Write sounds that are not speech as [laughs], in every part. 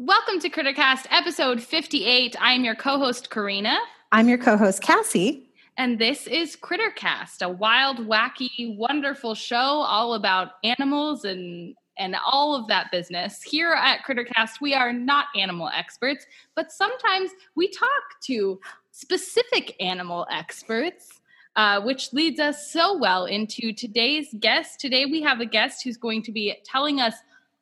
Welcome to Crittercast, episode 58. I am your co host, Karina. I'm your co host, Cassie. And this is Crittercast, a wild, wacky, wonderful show all about animals and and all of that business. Here at Crittercast, we are not animal experts, but sometimes we talk to specific animal experts. Uh, which leads us so well into today's guest. Today, we have a guest who's going to be telling us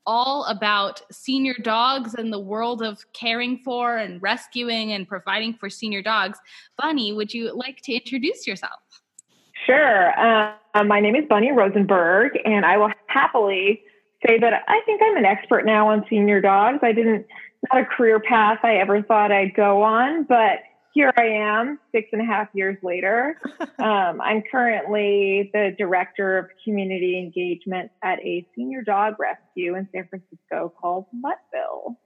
all about senior dogs and the world of caring for and rescuing and providing for senior dogs. Bunny, would you like to introduce yourself? Sure. Uh, my name is Bunny Rosenberg, and I will happily say that I think I'm an expert now on senior dogs. I didn't, not a career path I ever thought I'd go on, but here I am, six and a half years later. [laughs] Um, I'm currently the director of community engagement at a senior dog rescue in San Francisco called Muttville.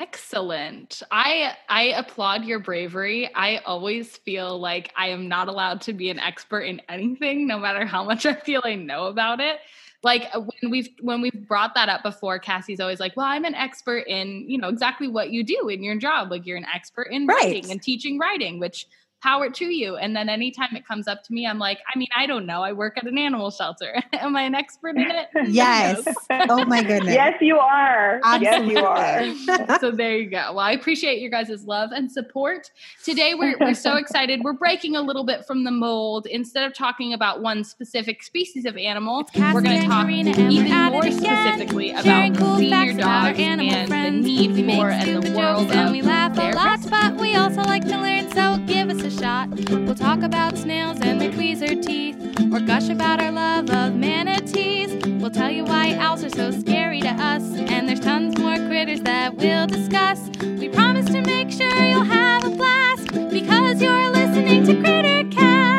Excellent. I I applaud your bravery. I always feel like I am not allowed to be an expert in anything no matter how much I feel I know about it like uh, when we've when we've brought that up before cassie's always like well i'm an expert in you know exactly what you do in your job like you're an expert in right. writing and teaching writing which power to you. And then anytime it comes up to me, I'm like, I mean, I don't know. I work at an animal shelter. [laughs] Am I an expert in it? [laughs] Yes. oh my [laughs] goodness. Yes, you are. Absolutely. Yes, you are. so there you go. Well, I appreciate your guys' love and support. Today we're we're so excited. We're breaking a little bit from the mold. Instead of talking about one specific species of animal, we're going to talk even more specifically about cool senior dogs and the need for and the world and we laugh a lot, but we also like to learn. So give us a shot. We'll talk about snails and their tweezer teeth, or gush about our love of manatees. We'll tell you why owls are so scary to us, and there's tons more critters that we'll discuss. We promise to make sure you'll have a blast because you're listening to Critter Crittercast.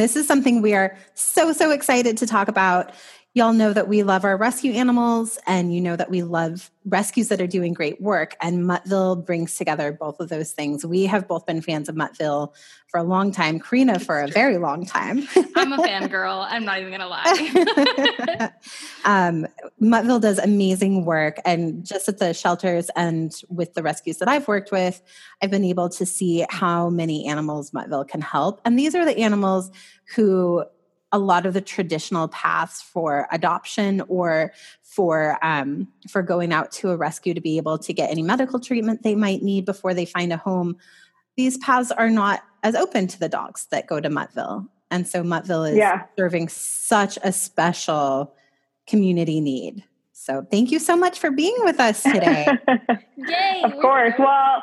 This is something we are so, so excited to talk about. Y'all know that we love our rescue animals, and you know that we love rescues that are doing great work. And Muttville brings together both of those things. We have both been fans of Muttville for a long time, Karina for a very long time. I'm a [laughs] fangirl. I'm not even going to lie. [laughs] um, Muttville does amazing work. And just at the shelters and with the rescues that I've worked with, I've been able to see how many animals Muttville can help. And these are the animals who a lot of the traditional paths for adoption or for um, for going out to a rescue to be able to get any medical treatment they might need before they find a home these paths are not as open to the dogs that go to muttville. And so muttville is yeah. serving such a special community need. So thank you so much for being with us [laughs] today. Yay of course. well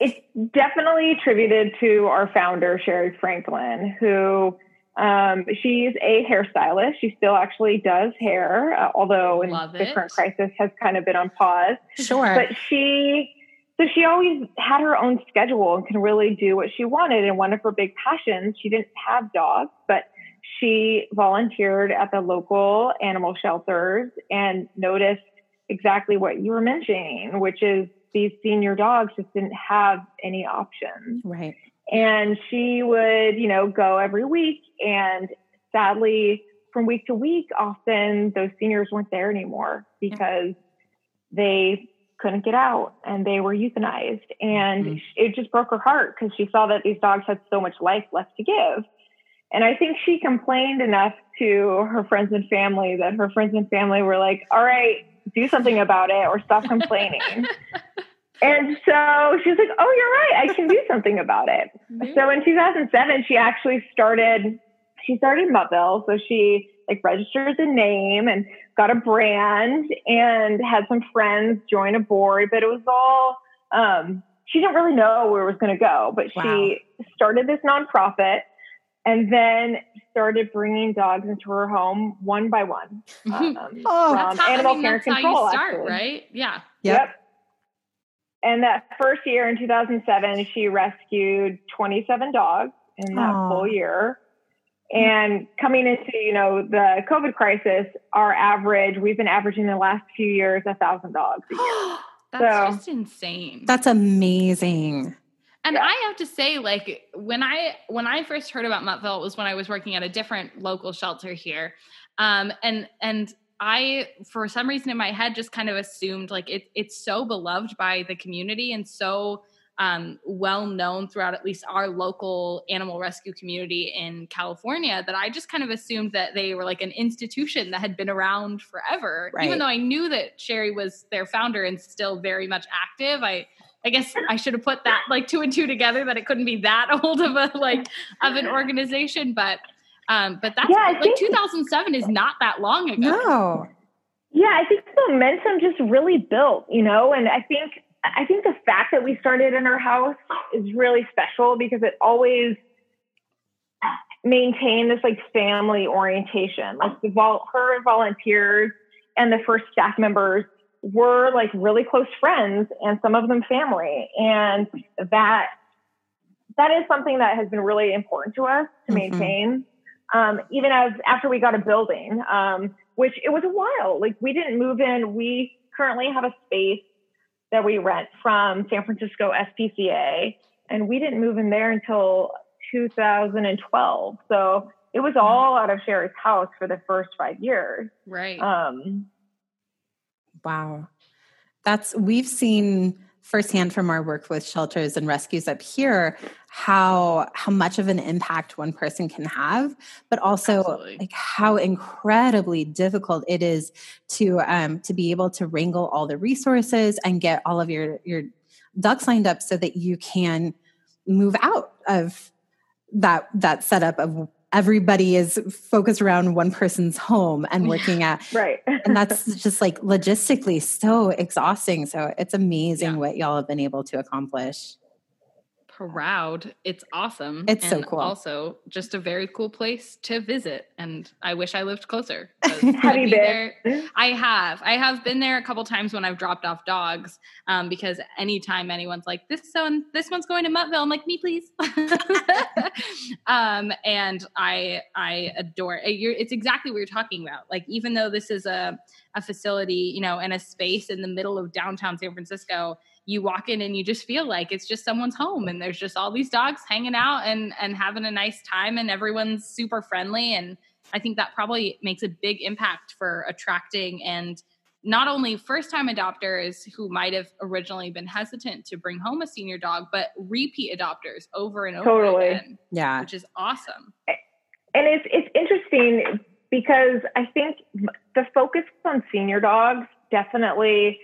it's definitely attributed to our founder sherri franklin who um, she's a hairstylist. She still actually does hair, uh, although in Love the it. current crisis has kind of been on pause. Sure. But she, so she always had her own schedule and can really do what she wanted. And one of her big passions, she didn't have dogs, but she volunteered at the local animal shelters and noticed exactly what you were mentioning, which is these senior dogs just didn't have any options. Right. And she would, you know, go every week. And sadly, from week to week, often those seniors weren't there anymore because they couldn't get out and they were euthanized. And mm-hmm. it just broke her heart because she saw that these dogs had so much life left to give. And I think she complained enough to her friends and family that her friends and family were like, all right, do something about it or stop [laughs] complaining. And so she was like, Oh, you're right. I can do [laughs] something about it. So in 2007, she actually started, she started Muttville. So she like registered the name and got a brand and had some friends join a board, but it was all, um, she didn't really know where it was going to go, but wow. she started this nonprofit and then started bringing dogs into her home one by one. Um, oh, from animal I mean, care control, start, actually. right? Yeah. Yep. yep and that first year in 2007, she rescued 27 dogs in that Aww. full year. And coming into, you know, the COVID crisis, our average, we've been averaging the last few years a thousand dogs a year. [gasps] That's so, just insane. That's amazing. And Yeah. I have to say, like when I when I first heard about Muttville it was when I was working at a different local shelter here, um, and and I for some reason in my head just kind of assumed like it it's so beloved by the community and so um, well known throughout at least our local animal rescue community in California that I just kind of assumed that they were like an institution that had been around forever. Right. Even though I knew that Sherri was their founder and still very much active, I I guess I should have put that like two and two together that it couldn't be that [laughs] old of a like of an [laughs] organization, but um, but that's Yeah, like think- 2007 is not that long ago. No. Yeah, I think the momentum just really built, you know, and I think I think the fact that we started in our house is really special because it always maintained this like family orientation. Like the vol- her volunteers and the first staff members were like really close friends and some of them family. And that that is something that has been really important to us to Mhm. maintain. Um, even as after we got a building, um, which it was a while. Like we didn't move in. We currently have a space that we rent from San Francisco SPCA, and we didn't move in there until 2012. So it was all out of Sherri's house for the first five years. Right. Um, Wow. That's we've seen firsthand from our work with shelters and rescues up here how how much of an impact one person can have, but also Absolutely. like how incredibly difficult it is to um to be able to wrangle all the resources and get all of your your ducks lined up so that you can move out of that that setup of everybody is focused around one person's home and working at [laughs] right. and that's just like logistically so exhausting. So it's amazing Yeah. what y'all have been able to accomplish. Proud. It's awesome. It's so cool. Also, just a very cool place to visit. And I wish I lived closer. [laughs] Have you be been? there- I have. I have been there a couple times when I've dropped off dogs. Um, because anytime anyone's like, "This one, this one's going to Muttville," I'm like, "Me, please." [laughs] um, and I, I adore. uh, You're, it's exactly what you're talking about. Like, even though this is a a facility, you know, and a space in the middle of downtown San Francisco, you walk in and you just feel like it's just someone's home and there's just all these dogs hanging out and and having a nice time and everyone's super friendly and I think that probably makes a big impact for attracting and not only first time adopters who might have originally been hesitant to bring home a senior dog, but repeat adopters over and over Totally. again, Yeah. which is awesome. and it's it's interesting because I think the focus on senior dogs definitely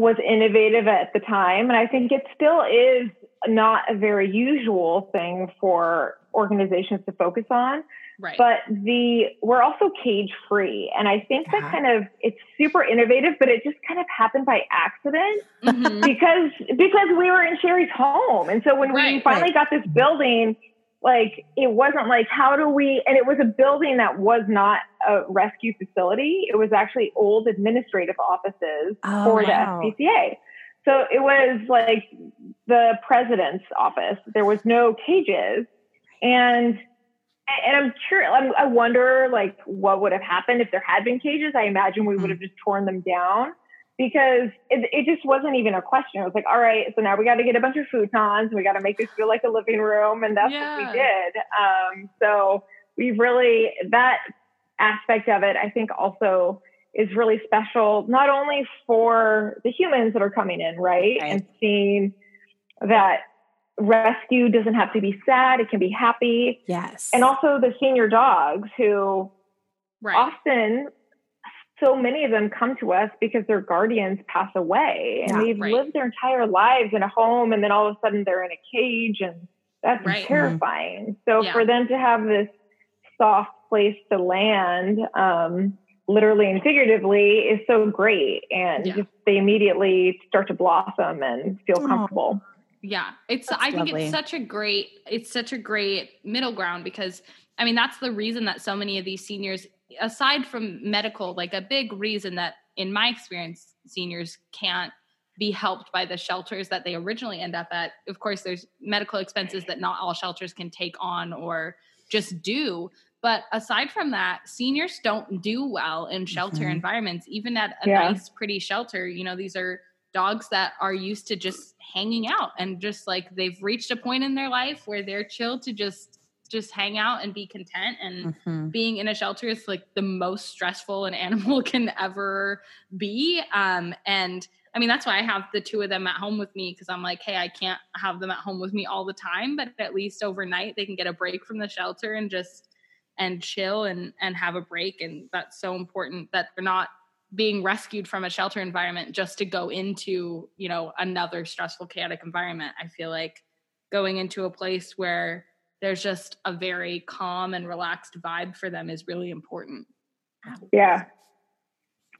was innovative at the time, and I think it still is not a very usual thing for organizations to focus on. Right. But the we're also cage free, and I think Yeah. that kind of it's super innovative, but it just kind of happened by accident Mhm. because because we were in Sherri's home, and so when we finally right. got this building, like it wasn't like how do we? And it was a building that was not a rescue facility; it was actually old administrative offices Oh, for wow. the SPCA. So it was like the president's office. There was no cages, and and I'm curious I'm, I wonder like what would have happened if there had been cages. I imagine we would hmm. have just torn them down because it, it just wasn't even a question. It was like, all right, so now we got to get a bunch of futons. We got to make this feel like a living room, and that's what we did. Um, so we've really that aspect of it. I think also is really special, not only for the humans that are coming in, right, Right. and seeing that rescue doesn't have to be sad; it can be happy Yes. and also the senior dogs who right. often so many of them come to us because their guardians pass away and Yeah, they've right. lived their entire lives in a home and then all of a sudden they're in a cage and that's Right. terrifying so Yeah. for them to have this soft place to land um, literally and figuratively is so great and Yeah. just they immediately start to blossom and feel Aw. comfortable Yeah, it's. That's I think lovely. it's such a great. It's such a great middle ground because I mean that's the reason that so many of these seniors, aside from medical, like a big reason that in my experience, seniors can't be helped by the shelters that they originally end up at. Of course, there's medical expenses that not all shelters can take on or just do. But aside from that, seniors don't do well in shelter Mhm. environments, even at a Yeah. nice, pretty shelter. You know, these are dogs that are used to just hanging out and just like they've reached a point in their life where they're chill to just just hang out and be content and Mhm. being in a shelter is like the most stressful an [laughs] animal can ever be um and i mean that's why i have the two of them at home with me because i'm like hey i can't have them at home with me all the time but at least overnight they can get a break from the shelter and just and chill and and have a break and that's so important that they're not being rescued from a shelter environment just to go into you know another stressful chaotic environment i feel like going into a place where there's just a very calm and relaxed vibe for them is really important Yeah.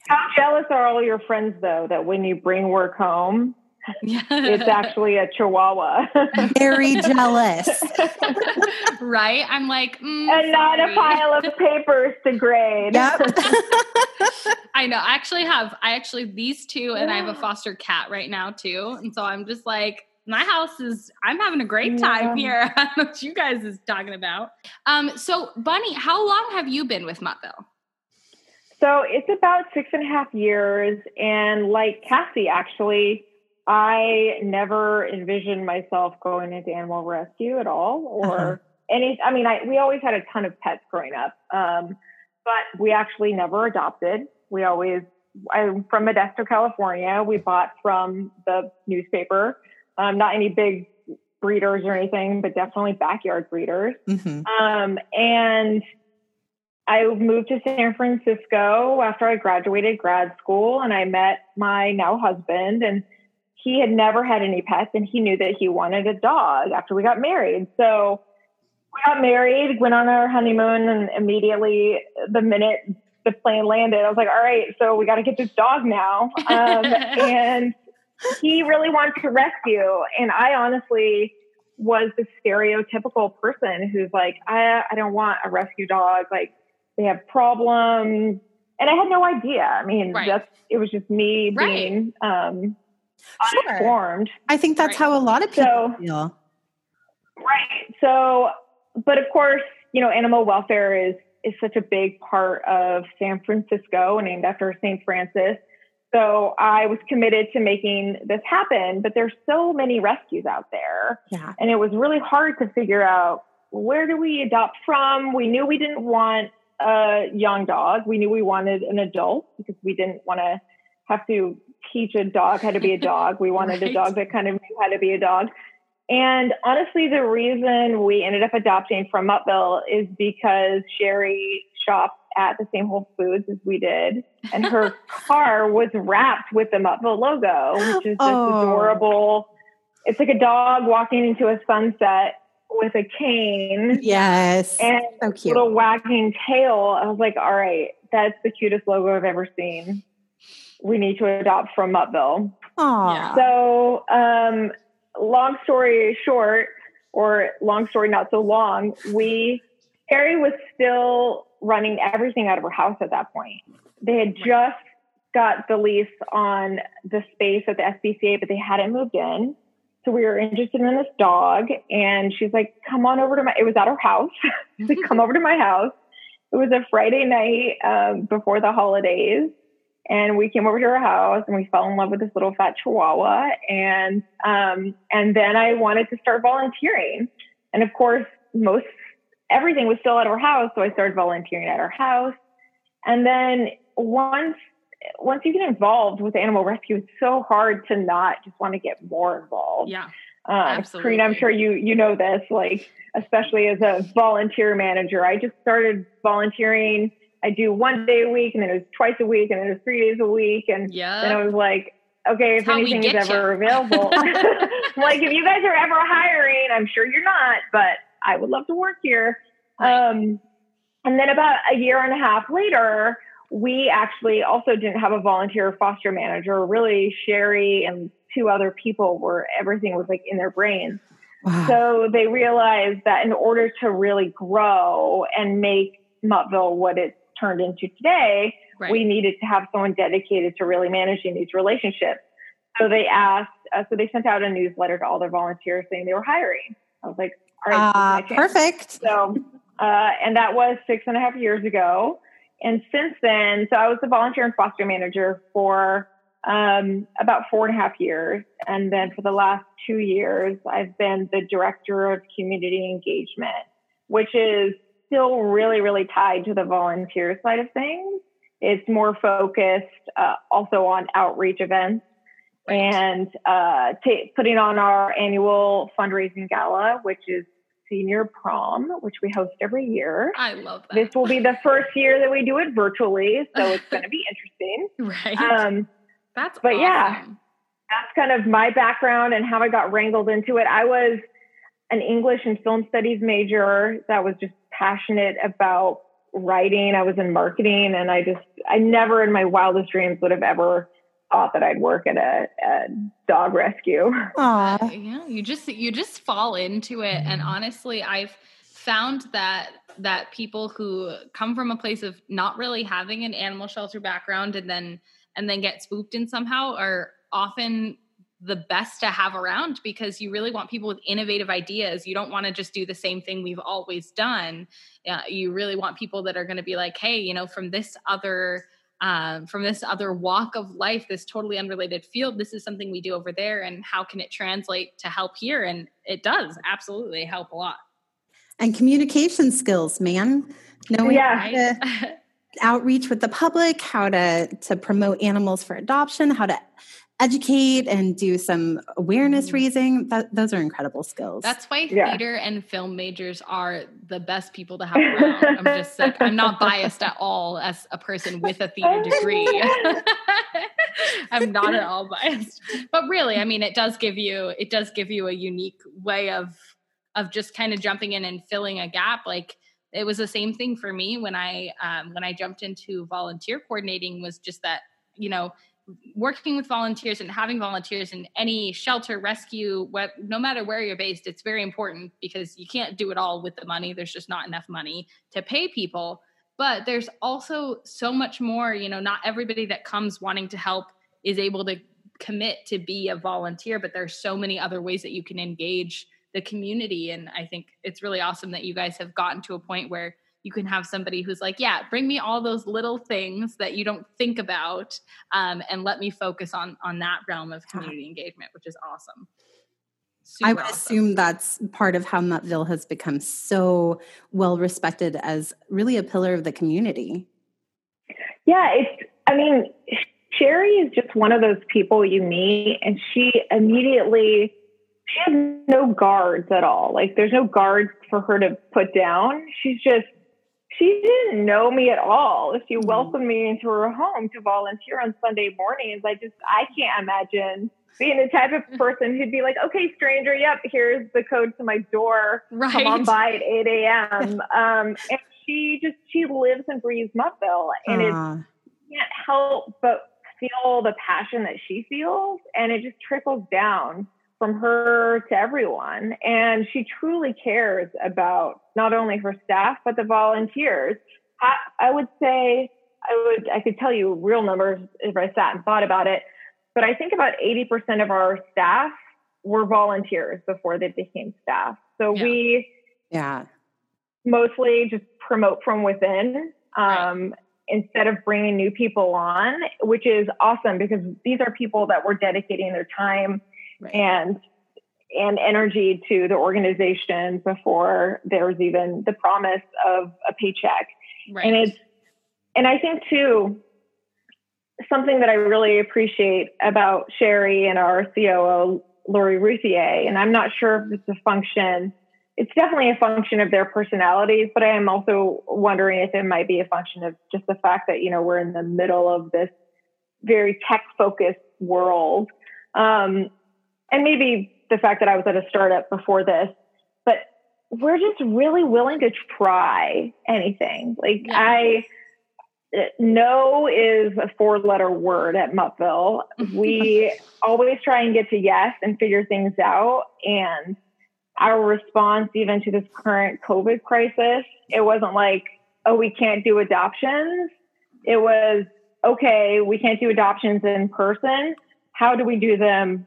How jealous are all your friends though that when you bring work home, yeah it's [laughs] actually a chihuahua Very jealous. [laughs] right i'm like mm, and not a pile of [laughs] papers to grade. Yep. I know. I actually have I actually these two and I have a foster cat right now too. And so I'm just like my house is I'm having a great time Yeah. here. [laughs] I don't know what you guys is talking about. Um so Bunny, how long have you been with Muttville? So it's about six and a half years. And like Cassie, actually, I never envisioned myself going into animal rescue at all or Uh-huh. any, I mean, I, we always had a ton of pets growing up. Um, but we actually never adopted. We always, I'm from Modesto, California. We bought from the newspaper, um, not any big breeders or anything, but definitely backyard breeders. Mhm. Um, and I moved to San Francisco after I graduated grad school and I met my now husband and he had never had any pets and he knew that he wanted a dog after we got married. So we got married, went on our honeymoon and immediately the minute the plane landed, I was like, all right, so we got to get this dog now. [laughs] Um, and he really wanted to rescue. And I honestly was the stereotypical person who's like, I, I don't want a rescue dog. Like they have problems. And I had no idea. I mean, Right. just, it was just me Right. being um, Sure. uninformed. I think that's Right. how a lot of people So, feel. Right. So, but of course, you know, animal welfare is is such a big part of San Francisco, named after St. Francis. So I was committed to making this happen, but there's so many rescues out there, Yeah. and it was really hard to figure out where do we adopt from. We knew we didn't want a young dog. We knew we wanted an adult because we didn't want to have to teach a dog how to be a [laughs] dog. We wanted Right. a dog that kind of knew how to be a dog. And honestly, the reason we ended up adopting from Muttville is because Sherri shopped at the same Whole Foods as we did, and her [laughs] car was wrapped with the Muttville logo, which is this Oh. adorable. It's like a dog walking into a sunset with a cane Yes. and so cute. little wagging tail. I was like, all right, that's the cutest logo I've ever seen. We need to adopt from Muttville. Aw. So, um, long story short, or long story not so long, we Sherri was still running everything out of her house at that point. They had just got the lease on the space at the SPCA, but they hadn't moved in. So we were interested in this dog, and she's like, "Come on over to my." It was at her house. [laughs] she's like, "Come over to my house." It was a Friday night um, before the holidays, and we came over to her house and we fell in love with this little fat chihuahua and um, and then i wanted to start volunteering and of course most everything was still at our house so i started volunteering at our house and then once once you get involved with animal rescue it's so hard to not just want to get more involved Yeah. um, Absolutely. Karina, I'm sure you you know this, like especially as a volunteer manager. I just started volunteering. I do one day a week, and then it was twice a week, and then it was three days a week, and Yeah. then I was like, okay, if anything is get ever [laughs] available, [laughs] like if you guys are ever hiring, I'm sure you're not, but I would love to work here. Um, and then about a year and a half later, we actually also didn't have a volunteer foster manager. Really, Sherri and two other people were everything was like in their brains. Wow. So they realized that in order to really grow and make Muttville what it's turned into today, right. we needed to have someone dedicated to really managing these relationships. So they asked, uh, so they sent out a newsletter to all their volunteers saying they were hiring. I was like, all right, this is my chance. perfect. So, uh, and that was six and a half years ago. And since then, so I was the volunteer and foster manager for um, about four and a half years. And then for the last two years, I've been the director of community engagement, which is still really, really tied to the volunteer side of things. It's more focused uh, also on outreach events and uh, t- putting on our annual fundraising gala, which is senior prom, which we host every year. I love that. This will be the first year that we do it virtually, so it's going to be [laughs] interesting. right. Um, That's but yeah. that's kind of my background and how I got wrangled into it. I was an English and film studies major that was just passionate about writing. I was in marketing and I just, I never in my wildest dreams would have ever thought that I'd work at a, a dog rescue. Aw. yeah you just you just fall into it and honestly i've found that that people who come from a place of not really having an animal shelter background and then and then get spooked in somehow are often the best to have around because you really want people with innovative ideas you don't want to just do the same thing we've always done uh, you really want people that are going to be like hey you know from this other um, from this other walk of life, this totally unrelated field. This is something we do over there, and how can it translate to help here? And it does absolutely help a lot. And communication skills, man. Knowing Yeah. how to [laughs] outreach with the public, how to to promote animals for adoption, how to educate and do some awareness raising. That, those are incredible skills. That's why Yeah. theater and film majors are the best people to have around. I'm just like, I'm not biased at all as a person with a theater [laughs] degree. [laughs] [laughs] I'm not at all biased. But really, I mean, it does give you it does give you a unique way of of just kind of jumping in and filling a gap. Like it was the same thing for me when I um, when I jumped into volunteer coordinating was just that you know working with volunteers and having volunteers in any shelter rescue no matter where you're based it's very important because you can't do it all with the money. There's just not enough money to pay people. But there's also so much more you know not everybody that comes wanting to help is able to commit to be a volunteer but there's so many other ways that you can engage the community. And i think it's really awesome that you guys have gotten to a point where you can have somebody who's like yeah bring me all those little things that you don't think about um, and let me focus on on that realm of community engagement which is awesome I would awesome. assume that's part of how Muttville has become so well respected as really a pillar of the community. Yeah, it's, I mean, Sherri is just one of those people you meet, and she immediately, she has no guards at all. Like, there's no guards for her to put down. She's just, she didn't know me at all. She Mhm. welcomed me into her home to volunteer on Sunday mornings. I just, I can't imagine being the type of person who'd be like, okay, stranger, yep, here's the code to my door. right Come on by at 8 a.m. [laughs] Um, and she just, she lives and breathes Muttville. And it's, Aw. can't help but feel the passion that she feels and it just trickles down from her to everyone and she truly cares about not only her staff but the volunteers I, I would say i would i could tell you real numbers if i sat and thought about it but i think about 80% of our staff were volunteers before they became staff so Yeah. we yeah. mostly just promote from within Right. um, instead of bringing new people on, which is awesome because these are people that were dedicating their time Right. and and energy to the organization before there was even the promise of a paycheck. right And it's and I think too something that I really appreciate about Sherri and our COO Lori Routhier, and I'm not sure if it's a function. It's definitely a function of their personalities, but I am also wondering if it might be a function of just the fact that you know we're in the middle of this very tech focused world, um, and maybe the fact that I was at a startup before this, but we're just really willing to try anything. Like Yeah. I no is a four letter word at Muttville. [laughs] We always try and get to yes and figure things out. And our response, even to this current COVID crisis, it wasn't like, oh, we can't do adoptions. It was, okay, we can't do adoptions in person. How do we do them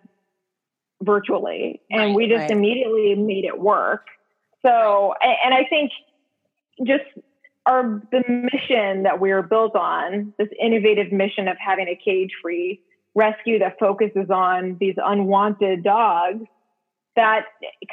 virtually? And Right, we just right. immediately made it work. So, and I think just our the mission that we are built on, this innovative mission of having a cage free rescue that focuses on these unwanted dogs that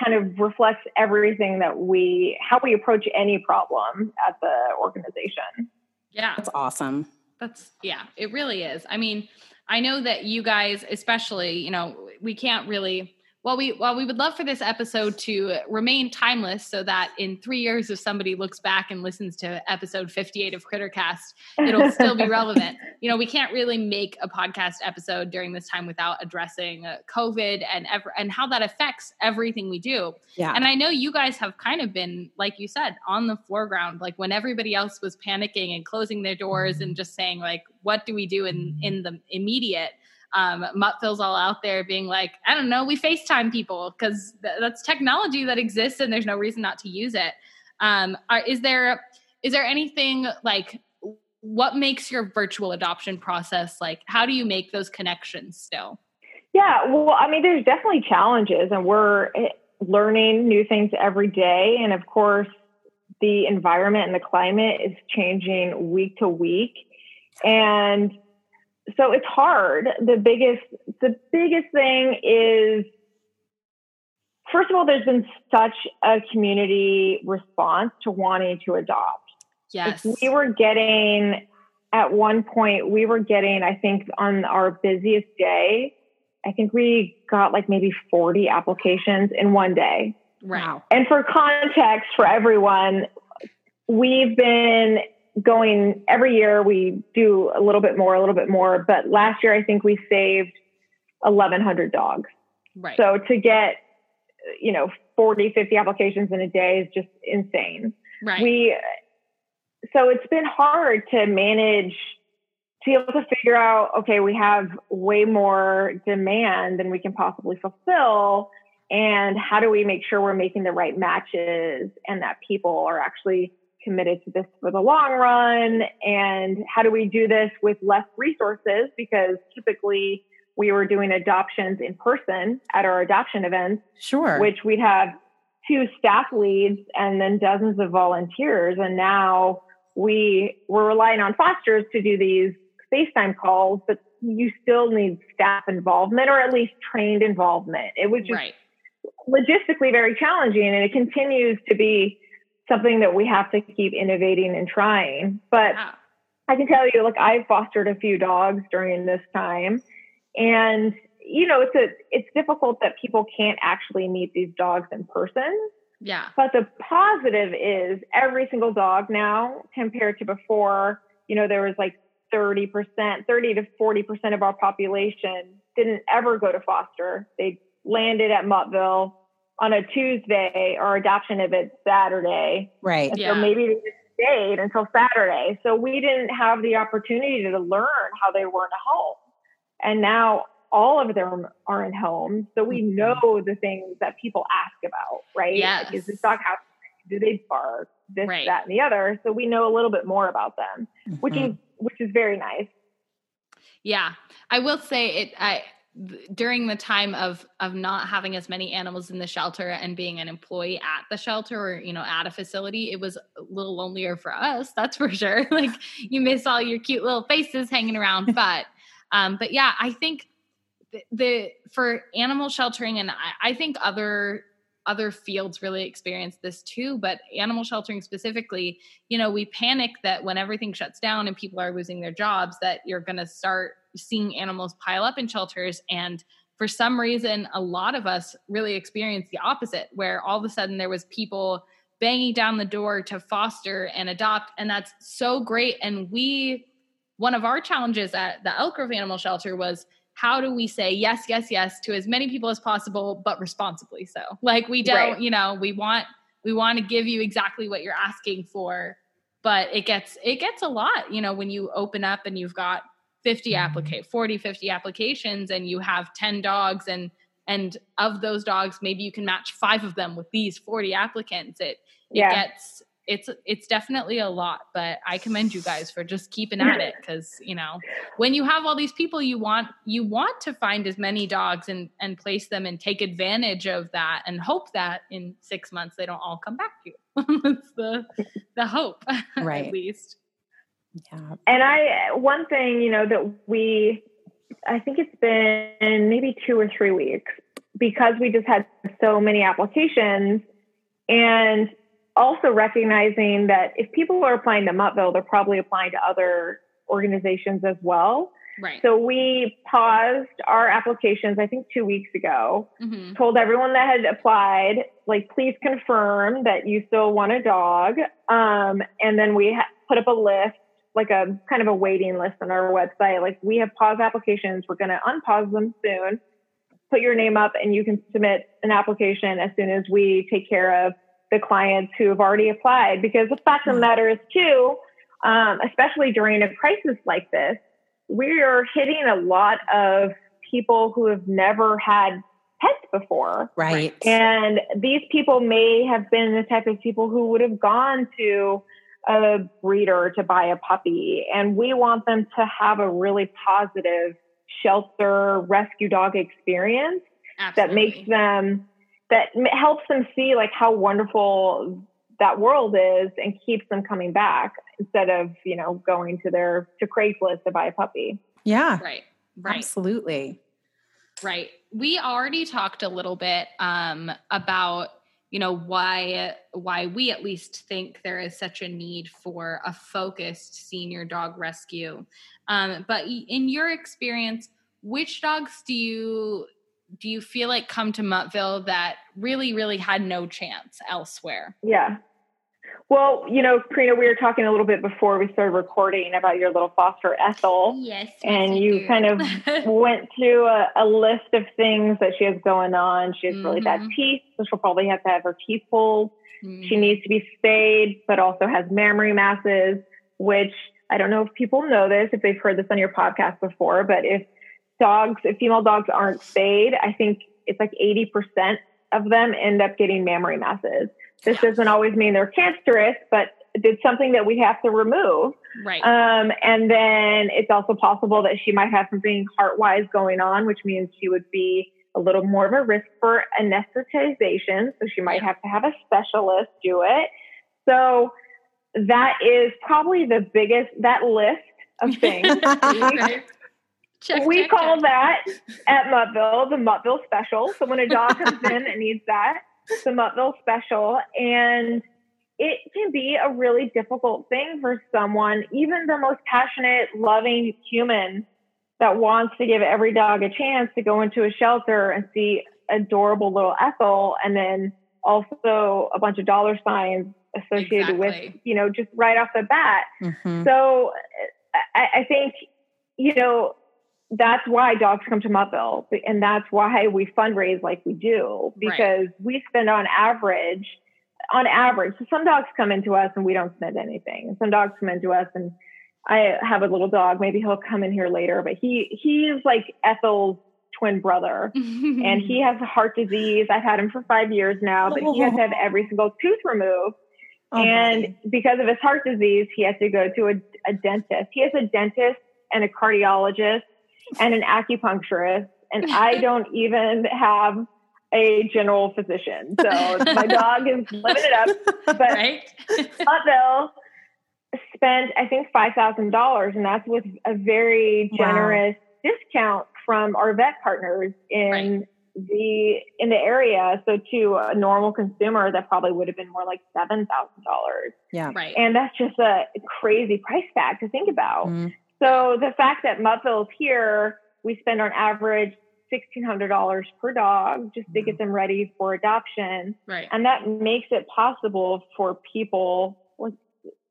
kind of reflects everything that we how we approach any problem at the organization yeah that's awesome that's yeah it really is i mean i know that you guys especially you know we can't really well, we well we would love for this episode to remain timeless, so that in three years, if somebody looks back and listens to episode fifty-eight of Crittercast, it'll still be [laughs] relevant. You know, we can't really make a podcast episode during this time without addressing uh, COVID and ever and how that affects everything we do. Yeah, and I know you guys have kind of been, like you said, on the foreground, like when everybody else was panicking and closing their doors and just saying, like, what do we do in in the immediate? Um, Muttville's all out there being like, I don't know, we FaceTime people because th- that's technology that exists and there's no reason not to use it. Um, are, is there is there anything like what makes your virtual adoption process like? How do you make those connections still? Yeah, well, I mean, there's definitely challenges, and we're eh, learning new things every day. And of course, the environment and the climate is changing week to week. And so it's hard. The biggest the biggest thing is first of all, there's been such a community response to wanting to adopt. Yes. we were getting at one point we were getting, I think on our busiest day, I think we got like maybe 40 applications in one day. Wow. And for context for everyone, we've been going every year we do a little bit more, a little bit more. But last year, I think we saved 1,100 dogs. Right. So to get, you know, 40, 50 applications in a day is just insane. Right. We, so it's been hard to manage, to be able to figure out, okay, we have way more demand than we can possibly fulfill. And how do we make sure we're making the right matches and that people are actually committed to this for the long run? And how do we do this with less resources? Because typically we were doing adoptions in person at our adoption events. Sure. Which we'd have two staff leads and then dozens of volunteers. And now we we're relying on fosters to do these FaceTime calls, but you still need staff involvement or at least trained involvement. It was just right. logistically very challenging and it continues to be something that we have to keep innovating and trying. But Wow. I can tell you, like I've fostered a few dogs during this time, and you know, it's a it's difficult that people can't actually meet these dogs in person. Yeah. But the positive is every single dog now, compared to before, you know, there was like 30%, 30 to 40% of our population didn't ever go to foster. They landed at Muttville on a Tuesday or adoption event Saturday. right. And Yeah. so maybe they just stayed until Saturday. So we didn't have the opportunity to learn how they were in a home. And now all of them are in homes. So we Mhm. know the things that people ask about, right? Like, is this dog house? Do they bark? This, Right. that, and the other. So we know a little bit more about them, which Mhm. is which is very nice. Yeah, I will say it. I th- during the time of of not having as many animals in the shelter and being an employee at the shelter or you know at a facility, it was a little lonelier for us. That's for sure. [laughs] like you miss all your cute little faces hanging around, [laughs] but um, but yeah, I think the, the for animal sheltering and I, I think other other fields really experience this too but animal sheltering specifically you know we panic that when everything shuts down and people are losing their jobs that you're going to start seeing animals pile up in shelters. And for some reason a lot of us really experienced the opposite where all of a sudden there was people banging down the door to foster and adopt. And that's so great. And we one of our challenges at the elk grove animal shelter was how do we say yes yes yes to as many people as possible but responsibly so like we don't Right. you know we want we want to give you exactly what you're asking for but it gets it gets a lot you know when you open up and you've got 50 mm-hmm. applicate 40 50 applications and you have 10 dogs and and of those dogs maybe you can match five of them with these 40 applicants it it Yeah. gets it's it's definitely a lot but i commend you guys for just keeping at it [laughs] because you know when you have all these people you want you want to find as many dogs and and place them and take advantage of that and hope that in six months they don't all come back to you [laughs] that's the the hope [laughs] Right. at least Yeah. And I, one thing, you know, that we I think it's been maybe two or three weeks because we just had so many applications and also recognizing that if people are applying to Muttville, they're probably applying to other organizations as well. Right. So we paused our applications, I think two weeks ago, Mhm. told everyone that had applied, like, please confirm that you still want a dog. Um, and then we ha- put up a list, like a kind of a waiting list on our website. Like, we have paused applications. We're going to unpause them soon. Put your name up and you can submit an application as soon as we take care of the clients who have already applied. Because the fact of the matter is, too, um, especially during a crisis like this, we're hitting a lot of people who have never had pets before. Right. And these people may have been the type of people who would have gone to a breeder to buy a puppy. And we want them to have a really positive shelter rescue dog experience that makes them, that helps them see like how wonderful that world is and keeps them coming back instead of, you know, going to their, to Craigslist to buy a puppy. Yeah. right. Right. Absolutely. Right. We already talked a little bit um, about you know why why we at least think there is such a need for a focused senior dog rescue. Um, but in your experience, which dogs do you do you feel like come to Muttville that really really had no chance elsewhere? Yeah. Well, you know, Karina, we were talking a little bit before we started recording about your little foster Ethel. Yes. And you kind of [laughs] went through a, a list of things that she has going on. She has really bad Mhm. teeth, so she'll probably have to have her teeth pulled. Mm-hmm. She needs to be spayed, but also has mammary masses, which I don't know if people know this, if they've heard this on your podcast before, but if dogs, if female dogs aren't spayed, I think it's like 80% of them end up getting mammary masses. This doesn't always mean they're cancerous, but it's something that we have to remove. right. Um, and then it's also possible that she might have something heart wise going on, which means she would be a little more of a risk for anesthetization. So she might Yeah. have to have a specialist do it. So that is probably the biggest, that list of [laughs] things. Right. Check, we check, call check. that at Muttville the Muttville special. So when a dog comes [laughs] in and needs that, the Muttville special. And it can be a really difficult thing for someone, even the most passionate, loving human that wants to give every dog a chance to go into a shelter and see adorable little Ethel and then also a bunch of dollar signs associated with, you know, just right off the bat. Mhm. So I, I think, you know, that's why dogs come to Muttville. And that's why we fundraise like we do, Right. because we spend on average, on average, so some dogs come into us and we don't spend anything. And some dogs come into us and I have a little dog, maybe he'll come in here later, but he, he's like Ethel's twin brother [laughs] and he has heart disease. I've had him for five years now, but he has to have every single tooth removed. Oh, and because of his heart disease, he has to go to a, a dentist. He has a dentist and a cardiologist and an acupuncturist. And I don't even have a general physician. So my dog is living it up. But right. [laughs] Muttville spent, I think, $5,000. And that's with a very Wow. generous discount from our vet partners in Right. the in the area. So to a normal consumer, that probably would have been more like seven thousand dollars, yeah. right. and that's just a crazy price tag to think about. Mm. So the fact that Muttville's here, we spend on average sixteen hundred dollars per dog just to get them ready for adoption, right. and that makes it possible for people,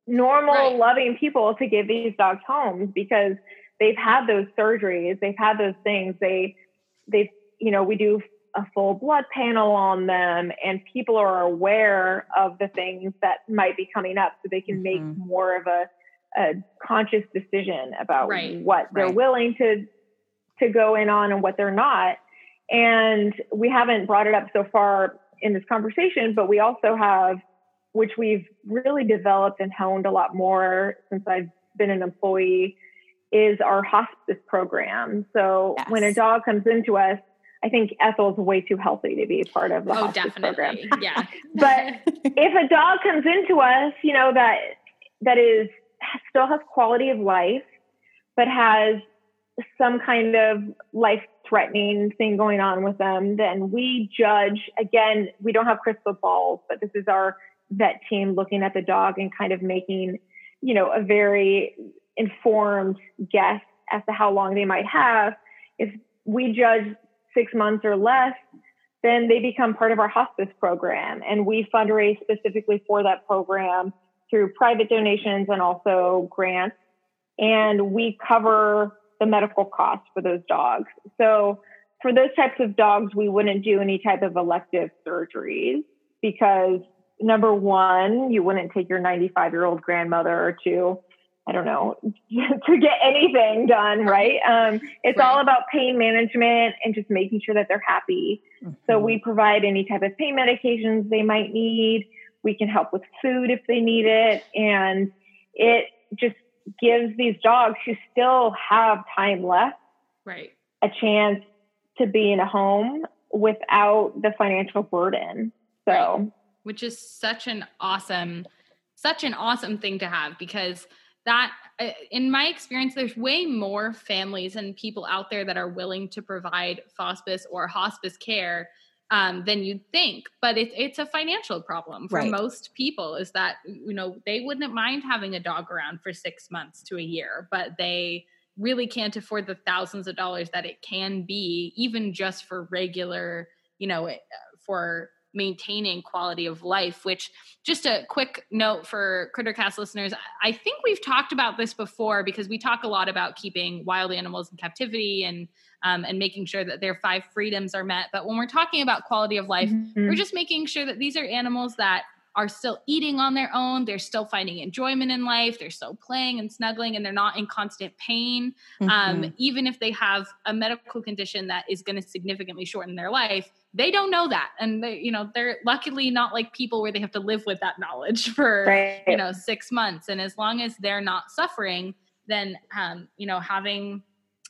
normal, Right. loving people, to give these dogs homes because they've had those surgeries, they've had those things, they they've you know we do a full blood panel on them and people are aware of the things that might be coming up so they can make Mhm. more of a, a conscious decision about Right. what they're Right. willing to to go in on and what they're not and we haven't brought it up so far in this conversation but we also have which we've really developed and honed a lot more since I've been an employee is our hospice program. So when a dog comes into us, I think Ethel's way too healthy to be part of the Oh, hospice program. Yeah. [laughs] But [laughs] if a dog comes into us, you know that that is still has quality of life, but has some kind of life threatening thing going on with them, then we judge. Again, we don't have crystal balls, but this is our vet team looking at the dog and kind of making, you know, a very informed guess as to how long they might have. If we judge six months or less, then they become part of our hospice program. And we fundraise specifically for that program through private donations and also grants. And we cover the medical costs for those dogs. So for those types of dogs, we wouldn't do any type of elective surgeries because number one, you wouldn't take your 95 year old grandmother to, I don't know, [laughs] to get anything done, right? Um, it's right. all about pain management and just making sure that they're happy. Mm-hmm. So we provide any type of pain medications they might need. We can help with food if they need it. And it just gives these dogs who still have time left right a chance to be in a home without the financial burden so right. which is such an awesome such an awesome thing to have because that uh, in my experience there's way more families and people out there that are willing to provide hospice or hospice care um, than you'd think. But it's it's a financial problem for right. most people. Is that you know they wouldn't mind having a dog around for six months to a year, but they really can't afford the thousands of dollars that it can be, even just for regular, you know, eh, for maintaining quality of life which just a quick note for crittercast listeners i think we've talked about this before because we talk a lot about keeping wild animals in captivity and um, and making sure that their five freedoms are met but when we're talking about quality of life mm-hmm. we're just making sure that these are animals that are still eating on their own. They're still finding enjoyment in life. They're still playing and snuggling, and they're not in constant pain. Um, mm-hmm. Um, even if they have a medical condition that is going to significantly shorten their life, they don't know that, and they, you know, they're luckily not like people where they have to live with that knowledge [laughs] for right. you know six months. And as long as they're not suffering, then um, you know having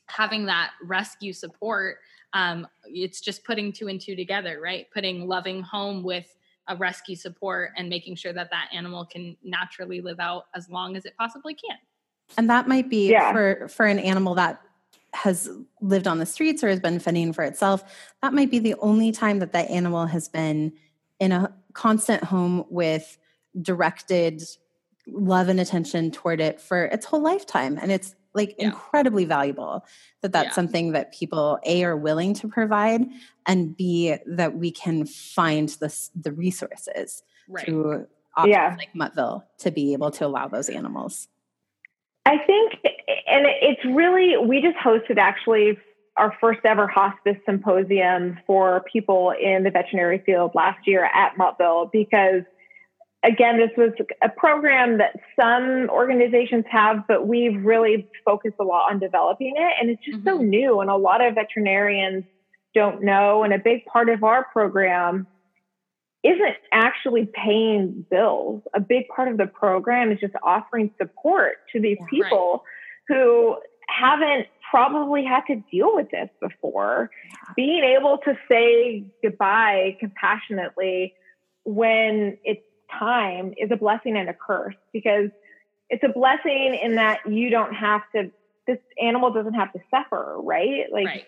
having that rescue support um, it's just putting two and two together right putting loving home with a rescue support and making sure that that animal can naturally live out as long as it possibly can and that might be yeah. for for an animal that has lived on the streets or has been fending for itself that might be the only time that that animal has been in a constant home with directed love and attention toward it for its whole lifetime and it's like yeah. incredibly valuable that that's yeah. something that people a are willing to provide and b that we can find the the resources right. through options yeah. like Muttville to be able to allow those animals. I think, and it's really we just hosted actually our first ever hospice symposium for people in the veterinary field last year at Muttville because again, this was a program that some organizations have, but we've really focused a lot on developing it. And it's just mm-hmm. so new, and a lot of veterinarians don't know. And a big part of our program isn't actually paying bills. A big part of the program is just offering support to these people right. who haven't probably had to deal with this before. Being able to say goodbye compassionately when it's time is a blessing and a curse because it's a blessing in that you don't have to this animal doesn't have to suffer right? Like right.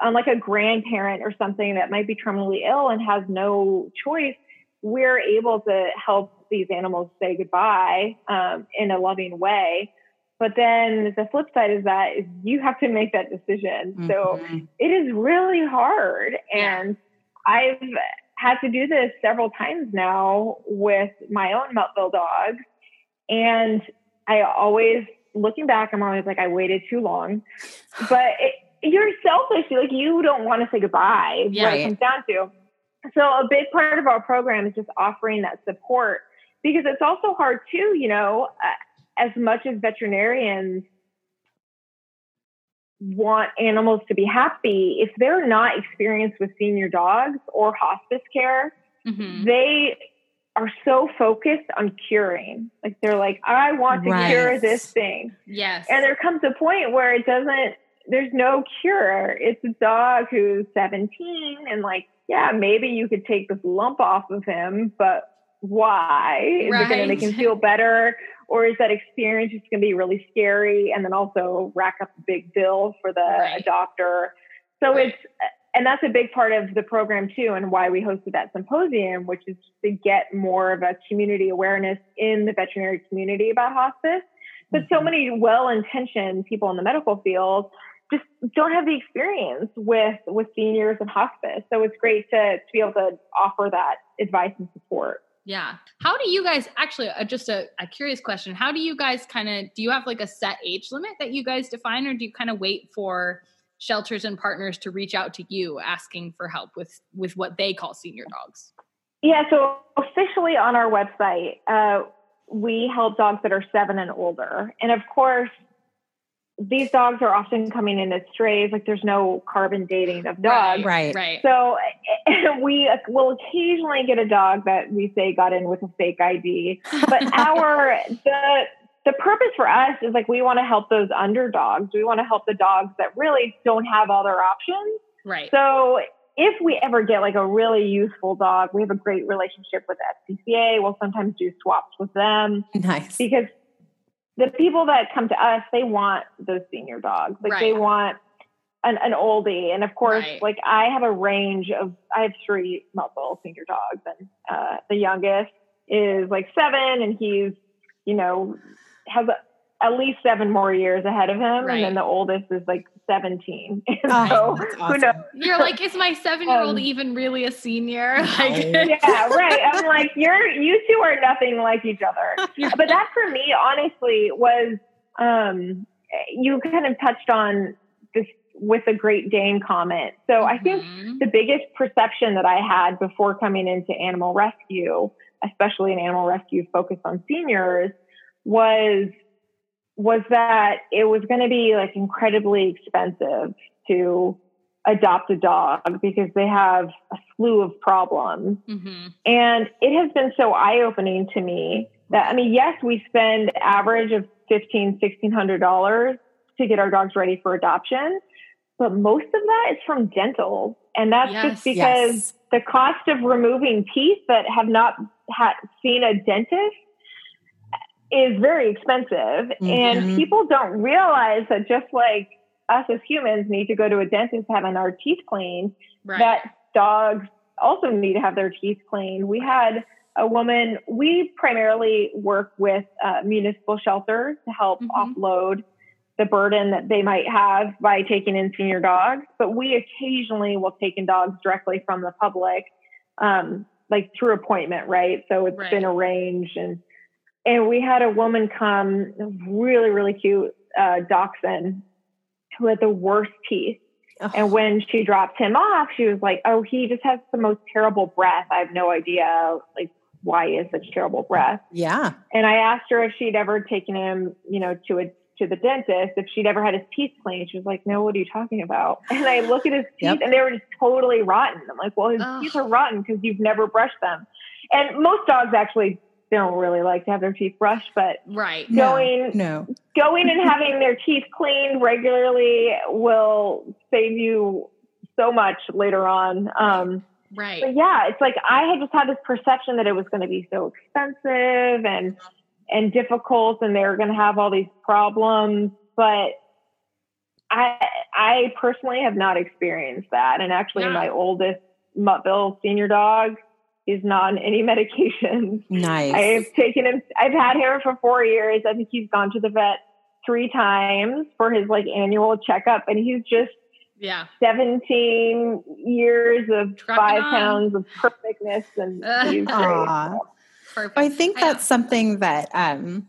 unlike a grandparent or something that might be terminally ill and has no choice we're able to help these animals say goodbye um, in a loving way. But then the flip side is that is you have to make that decision. Mm-hmm. so it is really hard. And i've had to do this several times now with my own Muttville dogs. And I always, looking back, I'm always like, I waited too long. But it, you're selfish. Like, you don't want to say goodbye, yeah, what it comes down to. So, a big part of our program is just offering that support because it's also hard, too, you know, uh, as much as veterinarians want animals to be happy, if they're not experienced with senior dogs or hospice care, mm-hmm. they are so focused on curing. Like they're like, I want to right. cure this thing. Yes. And there comes a point where it doesn't, there's no cure. It's a dog who's 17 and like, yeah, maybe you could take this lump off of him, but why? Is it going to make him feel better? or is that experience just going to be really scary and then also rack up a big bill for the Right. adopter? So Right. it's, and that's a big part of the program too, and why we hosted that symposium, which is to get more of a community awareness in the veterinary community about hospice. But so Mhm. many well-intentioned people in the medical field just don't have the experience with with seniors and hospice. So it's great to to be able to offer that advice and support. Yeah. How do you guys actually, uh, just a, a curious question, how do you guys kind of, do you have like a set age limit that you guys define, or do you kind of wait for shelters and partners to reach out to you asking for help with, with what they call senior dogs? Yeah, so officially on our website, uh, we help dogs that are seven and older. And of course, these dogs are often coming in as strays, like there's no carbon dating of dogs. Right. Right. So [laughs] we will occasionally get a dog that we say got in with a fake ID, but [laughs] our the the purpose for us is like we want to help those underdogs. We want to help the dogs that really don't have other options. right. So if we ever get like a really useful dog, we have a great relationship with SPCA. We'll sometimes do swaps with them Nice. because the people that come to us, they want those senior dogs. Like they want an, an oldie. And of course, Right. like I have a range of, I have three Muttville senior dogs and uh, the youngest is like seven and he's, you know, has a, at least seven more years ahead of him. Right. And then the oldest is like 17. [laughs] And Oh, so that's who knows? You're like, is my seven year old Um, even really a senior? [laughs] Like, yeah, right. I'm [laughs] like, you're you two are nothing like each other. But that for me, honestly, was um you kind of touched on this with the Great Dane comment. So I think Mhm. the biggest perception that I had before coming into animal rescue, especially an animal rescue focused on seniors, was was that it was going to be like incredibly expensive to adopt a dog because they have a slew of problems. Mhm. And it has been so eye opening to me that, I mean, yes, we spend average of fifteen, sixteen hundred dollars to get our dogs ready for adoption, but most of that is from dental. And that's Yes. just because Yes. the cost of removing teeth that have not had seen a dentist is very expensive. Mhm. And people don't realize that just like us as humans need to go to a dentist having our teeth cleaned, Right. that dogs also need to have their teeth cleaned. We had a woman, we primarily work with uh, municipal shelters to help Mhm. offload the burden that they might have by taking in senior dogs, but we occasionally will take in dogs directly from the public, um, like through appointment, right? So it's Right. been arranged and and we had a woman come, really, really cute uh, dachshund, who had the worst teeth. And when she dropped him off, she was like, "Oh, he just has the most terrible breath. I have no idea, like, why he has such terrible breath." yeah. And I asked her if she'd ever taken him, you know, to a to the dentist, if she'd ever had his teeth cleaned. She was like, "No, what are you talking about?" [laughs] And I look at his teeth, Yep. and they were just totally rotten. I'm like, "Well, his teeth are rotten because you've never brushed them." And most dogs actually don't really like to have their teeth brushed, but right. Going- no. going and having their teeth cleaned regularly will save you so much later on. Um, Right. but yeah, it's like I had just had this perception that it was going to be so expensive and and difficult, and they were going to have all these problems. But I I personally have not experienced that, and actually, Yeah. my oldest Muttville senior dog is not on any [laughs] medications. Nice. I've taken him. I've had him for four years. I think he's gone to the vet three times for his like annual checkup, and he's just Yeah. 17 years of Trucking five on. pounds of perfectness, and [laughs] he's great. Perfect. I think I that's something that um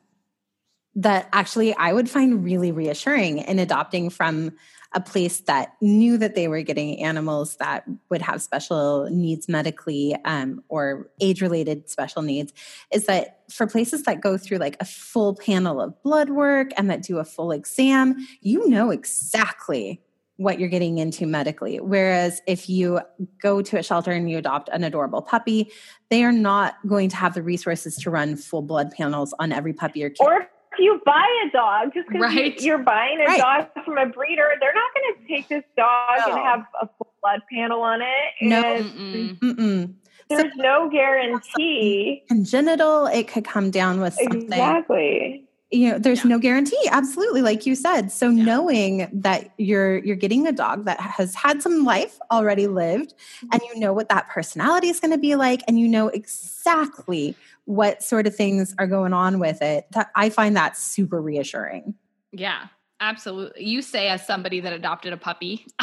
that actually I would find really reassuring in adopting from a place that knew that they were getting animals that would have special needs medically um, or age related special needs is that for places that go through like a full panel of blood work and that do a full exam, you know exactly what you're getting into medically. Whereas if you go to a shelter and you adopt an adorable puppy, they are not going to have the resources to run full blood panels on every puppy or kid. Or you buy a dog, just because Right. you, are buying a Right. dog from a breeder, they're not going to take this dog No. and have a full blood panel on it. No. Mm-mm. Mm-mm. there's so, no guarantee. Congenital, it could come down with something. Exactly you know there's yeah. no guarantee absolutely like you said so yeah. knowing that you're you're getting a dog that has had some life already lived and mm-hmm. you know what that personality is going to be like and you know exactly what sort of things are going on with it that i find that super reassuring yeah Absolutely. You say as somebody that adopted a puppy. [laughs]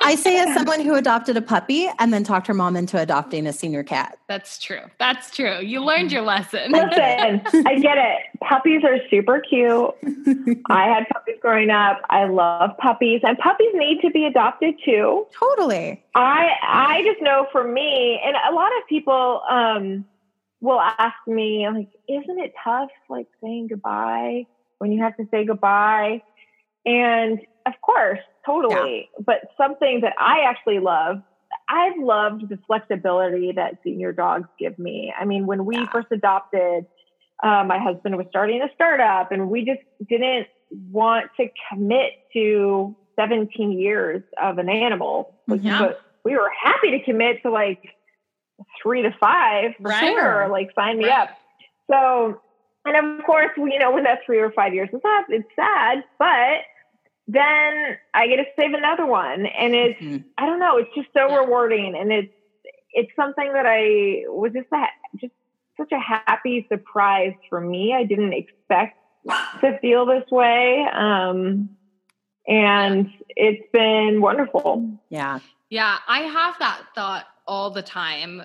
I say as [laughs] someone who adopted a puppy and then talked her mom into adopting a senior cat. That's true. That's true. You learned your lesson. Listen, [laughs] I get it. Puppies are super cute. I had puppies growing up. I love puppies and puppies need to be adopted too. Totally. I I just know for me and a lot of people um will ask me like isn't it tough like saying goodbye when you have to say goodbye? And of course, totally. Yeah. But something that I actually love, I've loved the flexibility that senior dogs give me. I mean, when we yeah. first adopted, uh, my husband was starting a startup and we just didn't want to commit to 17 years of an animal. Yeah. But we were happy to commit to like three to five for right. sure. Like sign me right. up. So, and of course, you know, when that three or five years is up, it's sad, but then I get to save another one. And it's, mm-hmm. I don't know, it's just so yeah. rewarding. And it's, it's something that I was just, a, just such a happy surprise for me. I didn't expect to feel this way. Um, and it's been wonderful. Yeah. Yeah. I have that thought all the time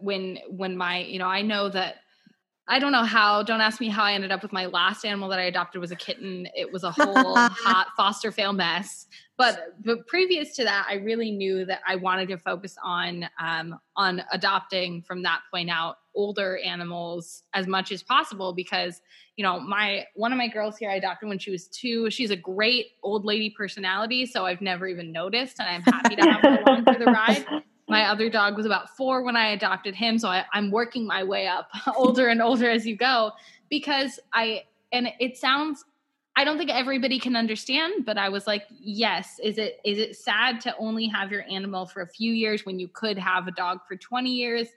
when, when my, you know, I know that I don't know how. Don't ask me how I ended up with my last animal that I adopted was a kitten. It was a whole [laughs] hot foster fail mess. But but previous to that, I really knew that I wanted to focus on um, on adopting from that point out older animals as much as possible because you know my one of my girls here I adopted when she was two. She's a great old lady personality, so I've never even noticed, and I'm happy to have her along for the ride [laughs] my other dog was about four when I adopted him. So I, I'm working my way up [laughs] older and older as you go because I, and it sounds, I don't think everybody can understand, but I was like, yes, is it, is it sad to only have your animal for a few years when you could have a dog for 20 years?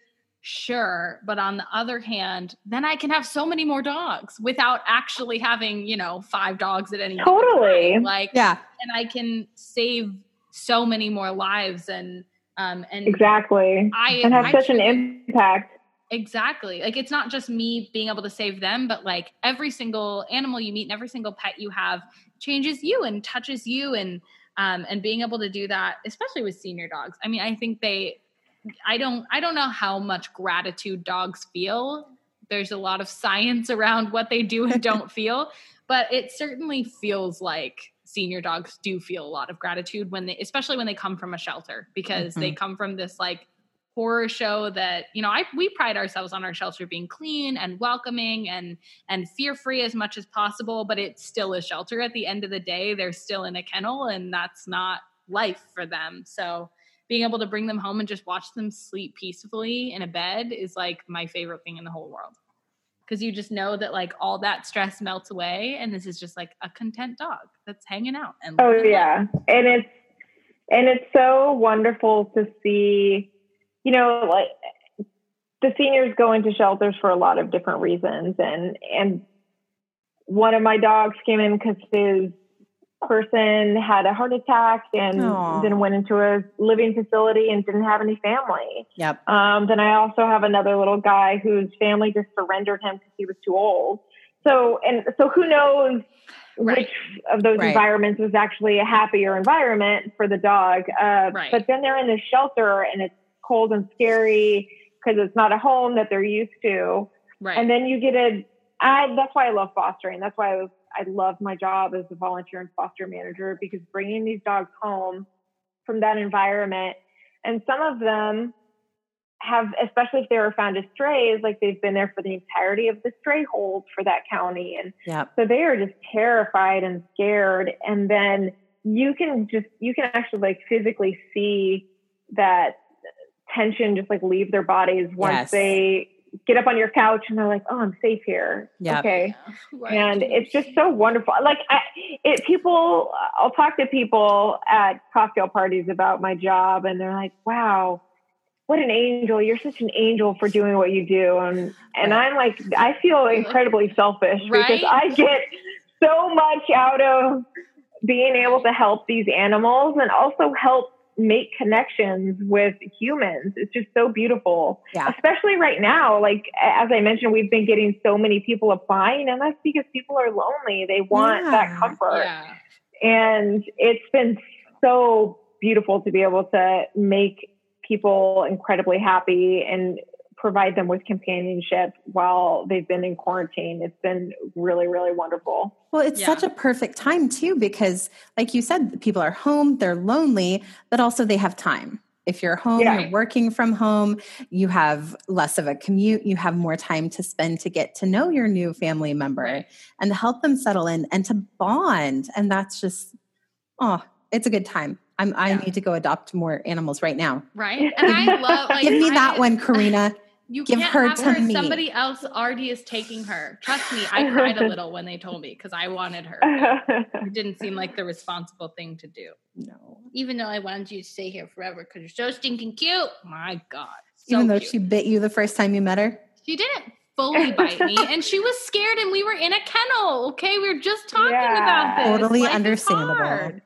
Sure. But on the other hand, then I can have so many more dogs without actually having, you know, five dogs at any totally time. like, yeah. And I can save so many more lives and, um, and exactly, I and have I such an impact. Exactly. Like it's not just me being able to save them, but like every single animal you meet and every single pet you have changes you and touches you and um, and being able to do that, especially with senior dogs. I mean, I think they I don't I don't know how much gratitude dogs feel. There's a lot of science [laughs] around what they do and don't feel, but it certainly feels like senior dogs do feel a lot of gratitude when they especially when they come from a shelter because mm-hmm. they come from this like horror show that you know I we pride ourselves on our shelter being clean and welcoming and and fear free as much as possible but it's still a shelter at the end of the day. They're still in a kennel and that's not life for them. So being able to bring them home and just watch them sleep peacefully in a bed is like my favorite thing in the whole world because you just know that like all that stress melts away and this is just like a content dog that's hanging out and oh yeah. And it's and it's so wonderful to see you know like the seniors go into shelters for a lot of different reasons and and one of my dogs came in because his person had a heart attack and Aww. then went into a living facility and didn't have any family. Yep. Um, then I also have another little guy whose family just surrendered him because he was too old. So and so who knows right. which of those right. environments was actually a happier environment for the dog. Uh, right. But then they're in this shelter and it's cold and scary because it's not a home that they're used to. Right. And then you get a I that's why I love fostering. That's why I was I love my job as a volunteer and foster manager because bringing these dogs home from that environment, and some of them have, especially if they were found as strays, like they've been there for the entirety of the stray hold for that county. And yep. so they are just terrified and scared. And then you can just, you can actually like physically see that tension just like leave their bodies once yes. they get up on your couch and they're like, "Oh, I'm safe here." Yep. Okay, [laughs] right. and it's just so wonderful. Like, I, it people, I'll talk to people at cocktail parties about my job, and they're like, "Wow." what an angel. You're such an angel for doing what you do. And, and I'm like, I feel incredibly selfish Right? because I get so much out of being able to help these animals and also help make connections with humans. It's just so beautiful. Yeah. Especially right now. Like, as I mentioned, we've been getting so many people applying, and that's because people are lonely. They want Yeah. that comfort Yeah. and it's been so beautiful to be able to make people incredibly happy and provide them with companionship while they've been in quarantine. It's been really, really wonderful. Well, it's Yeah. such a perfect time too, because like you said, people are home, they're lonely, but also they have time. If you're home, Yeah. you're working from home, you have less of a commute, you have more time to spend to get to know your new family member Right. and to help them settle in and to bond. And that's just, oh, it's a good time. I'm, I Yeah. need to go adopt more animals right now. Right. And I love [laughs] like Give me I- that one, Karina. You Give can't her have to her. me. Somebody else already is taking her. Trust me, [laughs] I cried a little when they told me because I wanted her. It didn't seem like the responsible thing to do. No. Even though I wanted you to stay here forever because you're so stinking cute. My God. So Even though cute. she bit you the first time you met her. She didn't fully bite me, and she was scared, and we were in a kennel. Okay, we were just talking Yeah. about this. Totally Life understandable.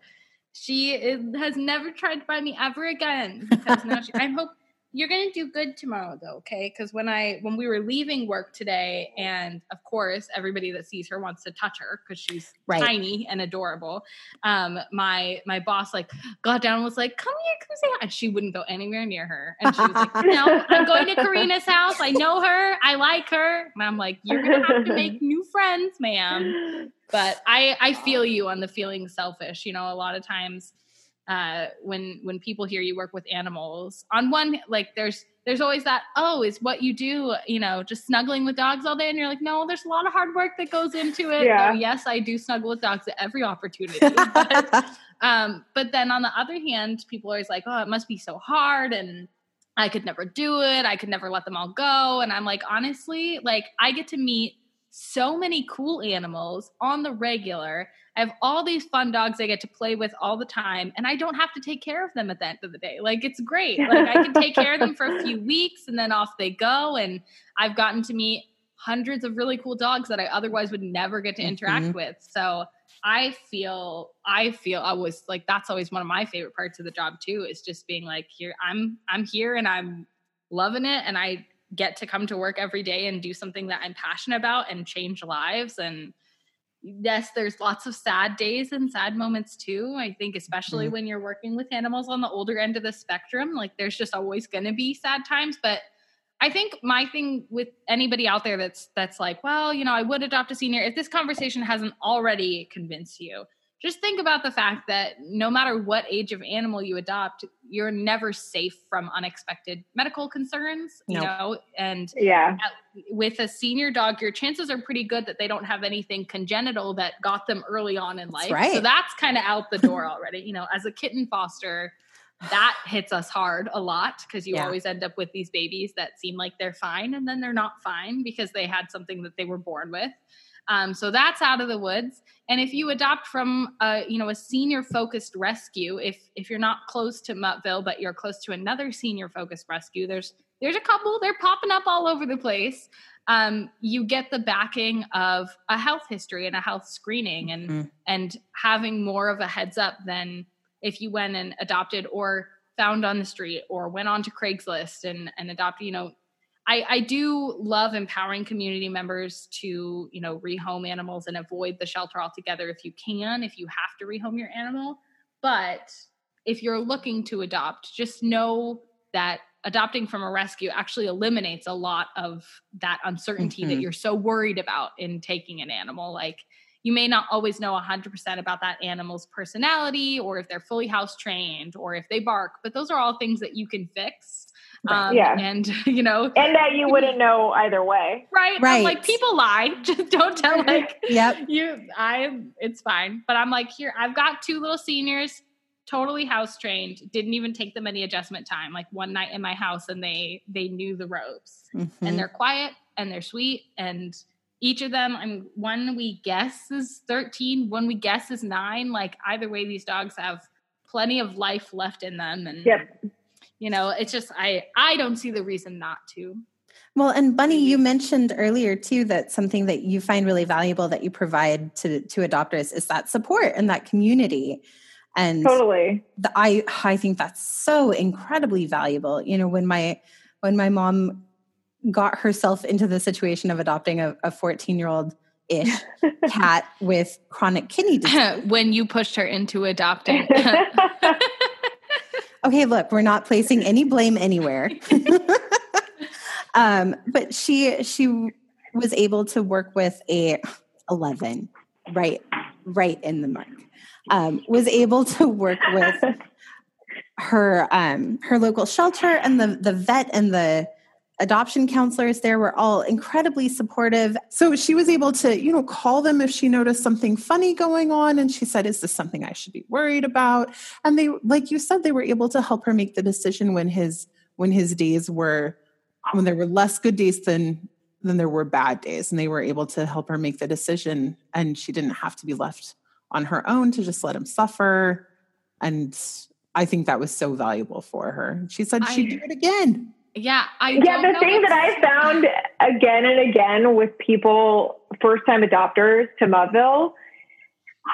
She is, has never tried to bite me ever again. [laughs] Because now she, I hope you're gonna do good tomorrow, though. Okay, because when I when we were leaving work today, and of course everybody that sees her wants to touch her because she's Right. tiny and adorable. Um, my my boss like got down and was like, "Come here, come say hi," and she wouldn't go anywhere near her, and she was like, "No, I'm going to Karina's house. I know her. I like her." And I'm like, "You're gonna have to make new friends, ma'am." But I I feel you on the feeling selfish. You know, a lot of times uh when when people hear you work with animals on one like there's there's always that oh is what you do you know just snuggling with dogs all day and you're like no there's a lot of hard work that goes into it Yeah. Yes i do snuggle with dogs at every opportunity but [laughs] um, but then on the other hand, people are always like, oh, it must be so hard and I could never do it. I could never let them all go. And I'm like, honestly, like I get to meet so many cool animals on the regular. I have all these fun dogs I get to play with all the time, and I don't have to take care of them at the end of the day. Like it's great. [laughs] Like I can take care of them for a few weeks and then off they go. And I've gotten to meet hundreds of really cool dogs that I otherwise would never get to interact Mhm. with. So I feel I feel I was like that's always one of my favorite parts of the job too is just being like here I'm I'm here and I'm loving it and I get to come to work every day and do something that I'm passionate about and change lives. And yes there's lots of sad days and sad moments too. I think especially mm-hmm. when you're working with animals on the older end of the spectrum like there's just always going to be sad times. But I think my thing with anybody out there that's that's like, well, you know, I would adopt a senior. If this conversation hasn't already convinced you, just think about the fact that no matter what age of animal you adopt, you're never safe from unexpected medical concerns. You Nope. know, and yeah. with a senior dog, your chances are pretty good that they don't have anything congenital that got them early on in That's life. right. So that's kind of out the door [laughs] already. You know, as a kitten foster, that hits us hard a lot because you Yeah. always end up with these babies that seem like they're fine and then they're not fine because they had something that they were born with. Um, so that's out of the woods. And if you adopt from a you know a senior focused rescue, if if you're not close to Muttville but you're close to another senior focused rescue, there's there's a couple they're popping up all over the place. Um, you get the backing of a health history and a health screening, and Mhm. and having more of a heads up than if you went and adopted or found on the street or went on to Craigslist and and adopted. You know, I, I do love empowering community members to, you know, rehome animals and avoid the shelter altogether if you can, if you have to rehome your animal. But if you're looking to adopt, just know that adopting from a rescue actually eliminates a lot of that uncertainty that Mhm. you're so worried about in taking an animal. Like you may not always know 100% about that animal's personality or if they're fully house trained or if they bark, but those are all things that you can fix. Right. Um, Yeah. And, [laughs] you know, And that you wouldn't know either way. right? I'm Right. like, people lie. [laughs] Just don't tell, [laughs] like, Yep. you, I, it's fine. But I'm like, here, I've got two little seniors, totally house trained, didn't even take them any adjustment time. Like one night in my house and they, they knew the ropes Mhm. and they're quiet and they're sweet and each of them i'm one we guess is 13 one we guess is 9 like either way these dogs have plenty of life left in them and Yep. You know, it's just I I don't see the reason not to. Well, and Bunny, you mentioned earlier too that something that you find really valuable that you provide to to adopters is that support and that community. And totally, the, I I think that's so incredibly valuable. You know, when my when my mom got herself into the situation of adopting a 14 year old ish [laughs] cat with chronic kidney disease. [laughs] when you pushed her into adopting. [laughs] okay, look, we're not placing any blame anywhere. [laughs] um, but she she was able to work with a 11 right right in the mark um, was able to work with [laughs] her um, her local shelter and the the vet and the adoption counselors there were all incredibly supportive. So she was able to, you know, call them if she noticed something funny going on. And she said, Is this something I should be worried about? And they, like you said, they were able to help her make the decision when his when his days were when there were less good days than than there were bad days. And they were able to help her make the decision. And she didn't have to be left on her own to just let him suffer. And I think that was so valuable for her. She said she'd do it again. Yeah, I yeah. The thing that I found again and again with people, first time adopters to Muttville,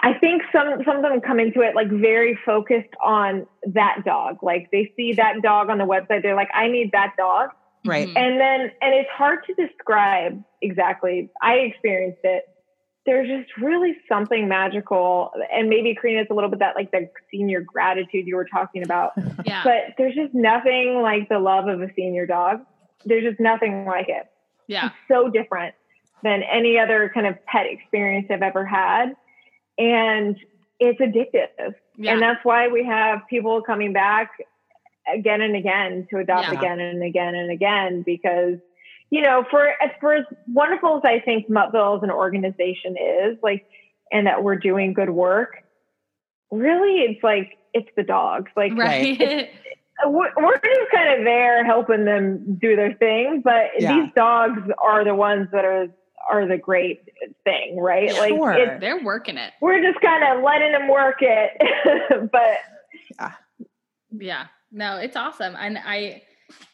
I think some some of them come into it like very focused on that dog. Like they see that dog on the website, they're like, I need that dog. Right. And then and it's hard to describe exactly. I experienced it there's just really something magical and maybe Karina is a little bit that like the senior gratitude you were talking about. [laughs] Yeah. But there's just nothing like the love of a senior dog. There's just nothing like it. Yeah. It's so different than any other kind of pet experience I've ever had. And it's addictive. Yeah. And that's why we have people coming back again and again to adopt yeah. again and again and again because you know, for as for as wonderful as I think Muttville as an organization is, like, and that we're doing good work, really, it's like it's the dogs, like, right. Uh, we're, we're just kind of there helping them do their thing, but yeah. these dogs are the ones that are are the great thing, right? Sure. Like they're working it. We're just kind of letting them work it, [laughs] but yeah, yeah, no, it's awesome, and I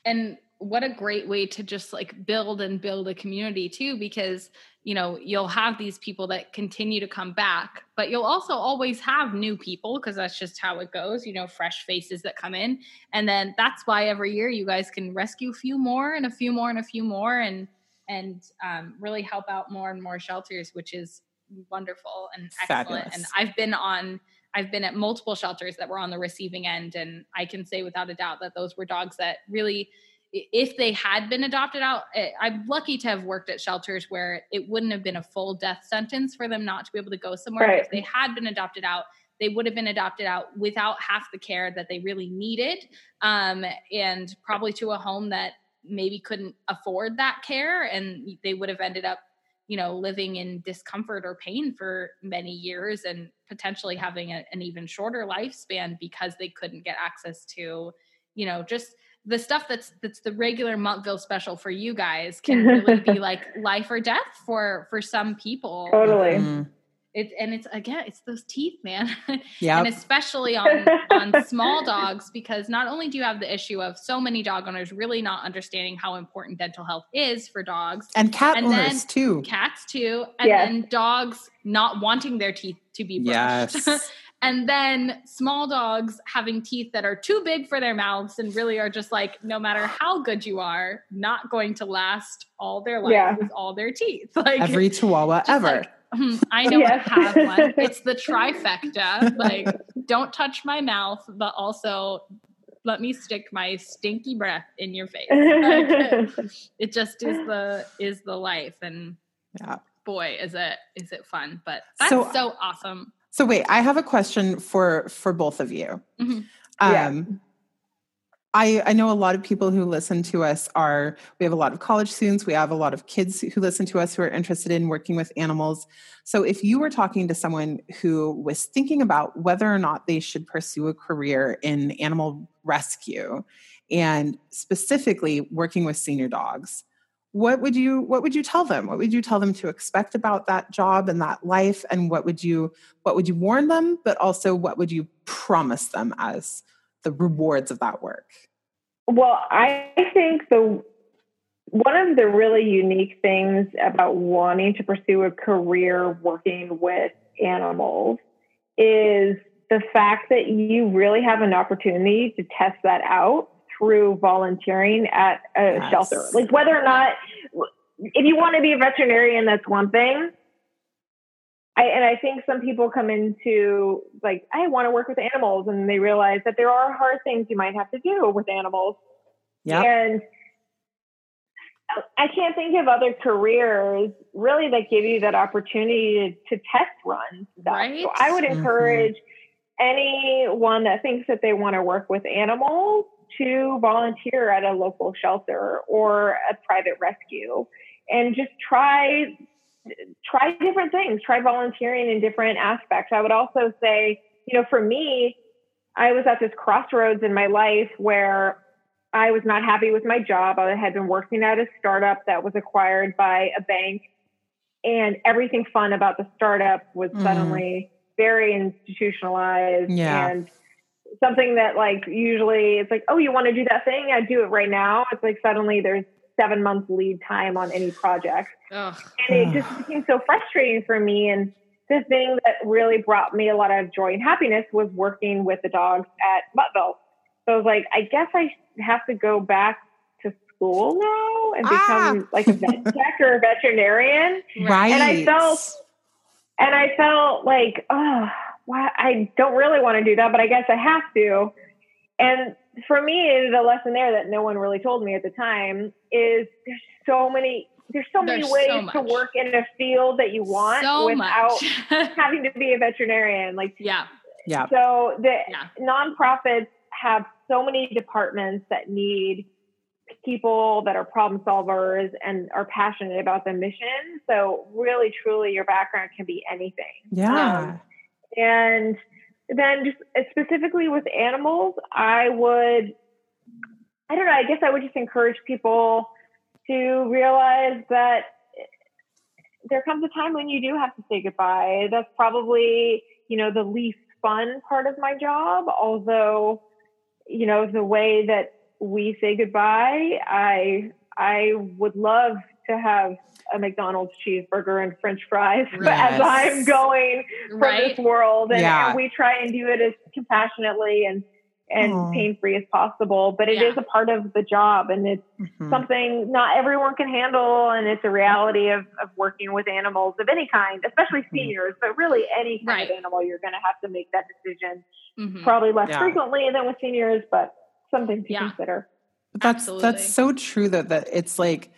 and what a great way to just like build and build a community too because you know you'll have these people that continue to come back but you'll also always have new people because that's just how it goes you know fresh faces that come in and then that's why every year you guys can rescue a few more and a few more and a few more and and um, really help out more and more shelters which is wonderful and excellent Fabulous. and i've been on I've been at multiple shelters that were on the receiving end, and I can say without a doubt that those were dogs that really if they had been adopted out, eh, I'm lucky to have worked at shelters where it wouldn't have been a full death sentence for them not to be able to go somewhere. Right. If they had been adopted out, they would have been adopted out without half the care that they really needed, um, and probably to a home that maybe couldn't afford that care, and they would have ended up, you know, living in discomfort or pain for many years, and potentially having a, an even shorter lifespan because they couldn't get access to, you know, just the stuff that's that's the regular Muttville special for you guys can [laughs] really be like life or death for for some people. Totally. Mm-hmm. It, and it's again, it's those teeth, man. [laughs] Yeah. and especially on on small dogs, because not only do you have the issue of so many dog owners really not understanding how important dental health is for dogs, and cat and owners too, cats too, and yes. then dogs not wanting their teeth to be brushed. Yes. [laughs] and then small dogs having teeth that are too big for their mouths and really are just like no matter how good you are not going to last all their life yeah. with all their teeth [laughs] like every chihuahua ever like, hmm, I know yes. I have one. [laughs] It's the trifecta. Like, don't touch my mouth, but also let me stick my stinky breath in your face. Like, [laughs] it just is the is the life, and yeah. boy, is it is it fun. But that's so, so awesome. So wait, I have a question for for both of you. Mm-hmm. Yeah. Um, I, I know a lot of people who listen to us are, we have a lot of college students, we have a lot of kids who listen to us who are interested in working with animals. So, if you were talking to someone who was thinking about whether or not they should pursue a career in animal rescue and specifically working with senior dogs, what would you what would you tell them? What would you tell them to expect about that job and that life? And what would you what would you warn them? But also what would you promise them as the rewards of that work? Well, I think the one of the really unique things about wanting to pursue a career working with animals is the fact that you really have an opportunity to test that out through volunteering at a yes. shelter. Like whether or not, if you want to be a veterinarian, that's one thing. I, and I think some people come into like, I want to work with animals, and they realize that there are hard things you might have to do with animals. Yeah. And I can't think of other careers really that give you that opportunity to, to test run stuff. Right? So I would mm-hmm. encourage mm-hmm. anyone that thinks that they want to work with animals to volunteer at a local shelter or a private rescue and just try try different things try volunteering in different aspects i would also say you know for me i was at this crossroads in my life where I was not happy with my job. I had been working at a startup that was acquired by a bank, and everything fun about the startup was mm. suddenly very institutionalized yeah. and something that like usually it's like, oh, you want to do that thing? I do it right now. It's like suddenly there's seven months lead time on any project. Ugh. And it just [sighs] became so frustrating for me. And the thing that really brought me a lot of joy and happiness was working with the dogs at Muttville. So I was like, I guess I have to go back to school now and become ah. like a vet [laughs] tech or a veterinarian. Right. And I felt, and I felt like, oh, why I don't really want to do that, but I guess I have to. And for me, the lesson there that no one really told me at the time is there's so many there's so there's many ways so to work in a field that you want so without [laughs] having to be a veterinarian. Like yeah, yeah. So the yeah. nonprofits have so many departments that need people that are problem solvers and are passionate about the mission. So really, truly, your background can be anything. Yeah. Um, and then just uh, specifically with animals, I would, I don't know, I guess I would just encourage people to realize that uh, there comes a time when you do have to say goodbye. That's probably, you know, the least fun part of my job, although you know, the way that we say goodbye, I I would love to have a McDonald's cheeseburger and French fries [laughs] yes. as I'm going from right? this world, and, yeah. and, we try and do it as compassionately and and pain free as possible. But it yeah. is a part of the job, and it's mm-hmm. something not everyone can handle, and it's a reality of of working with animals of any kind, especially mm-hmm. seniors, mm-hmm. but really any kind right. of animal, you're going to have to make that decision mm-hmm. probably less yeah. frequently than with seniors, but something to yeah. consider. But that's Absolutely. that's so true that that it's like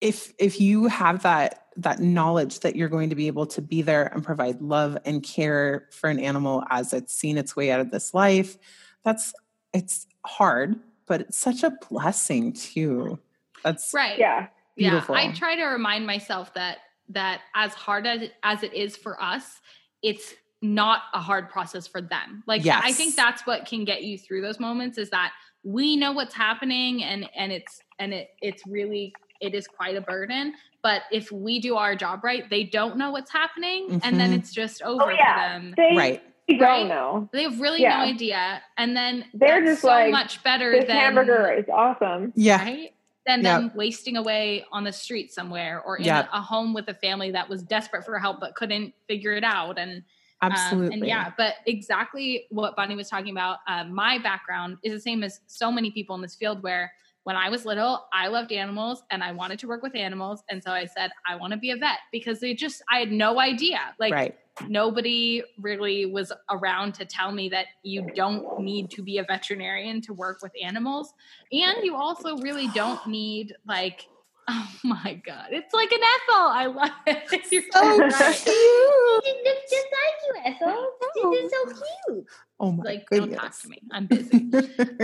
if if you have that that knowledge that you're going to be able to be there and provide love and care for an animal as it's seen its way out of this life, that's it's hard, but it's such a blessing too. That's right. Yeah. Beautiful. Yeah. I try to remind myself that that as hard as as it is for us, it's not a hard process for them. Like yes. I think that's what can get you through those moments is that we know what's happening and and it's and it it's really it is quite a burden. But if we do our job right, they don't know what's happening mm-hmm. and then mm-hmm. it's just over oh, yeah. for them. They, right. They don't know. They have really yeah. no idea. And then they're just so like much better this than hamburger is awesome. Yeah. Right? Than yep. them wasting away on the street somewhere or in yep. a, a home with a family that was desperate for help but couldn't figure it out. And Absolutely. Um, and yeah, but exactly what Bunny was talking about. Uh, my background is the same as so many people in this field where when I was little, I loved animals and I wanted to work with animals. And so I said, I want to be a vet because they just, I had no idea. Like, right. nobody really was around to tell me that you don't need to be a veterinarian to work with animals. And you also really don't need, like, [laughs] Oh my god, it's like an Ethel. I love it. [laughs] You're so right. cute. [laughs] It's just like you, Ethel. This is so cute. Oh my like, goodness. don't talk to me. I'm busy.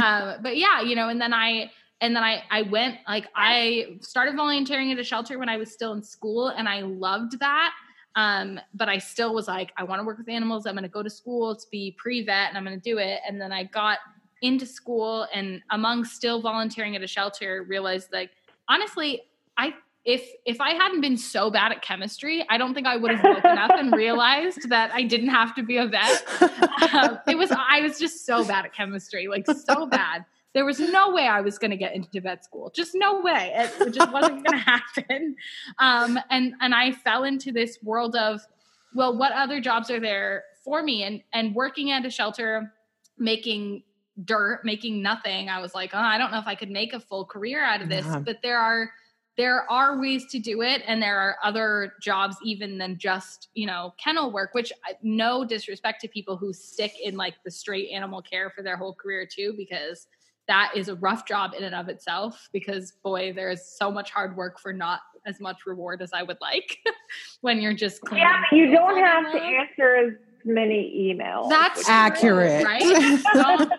um, but yeah, you know, and then I and then I I went like I started volunteering at a shelter when I was still in school, and I loved that. Um, but I still was like, I want to work with animals. I'm going to go to school to be pre vet, and I'm going to do it. And then I got into school, and among still volunteering at a shelter, realized like honestly, I if if I hadn't been so bad at chemistry, I don't think I would have woken up and realized that I didn't have to be a vet. [laughs] Um, it was I was just so bad at chemistry, like so bad. There was no way I was going to get into vet school. Just no way. It, just wasn't going [laughs] to happen. Um, and and I fell into this world of, well, what other jobs are there for me? And and working at a shelter, making dirt, making nothing. I was like, oh, I don't know if I could make a full career out of this. Yeah. But there are there are ways to do it and there are other jobs even than just you know kennel work which no disrespect to people who stick in like the straight animal care for their whole career too because that is a rough job in and of itself because boy there's so much hard work for not as much reward as i would like [laughs] when you're just yeah you don't have to answer as many emails that's accurate. right? [laughs]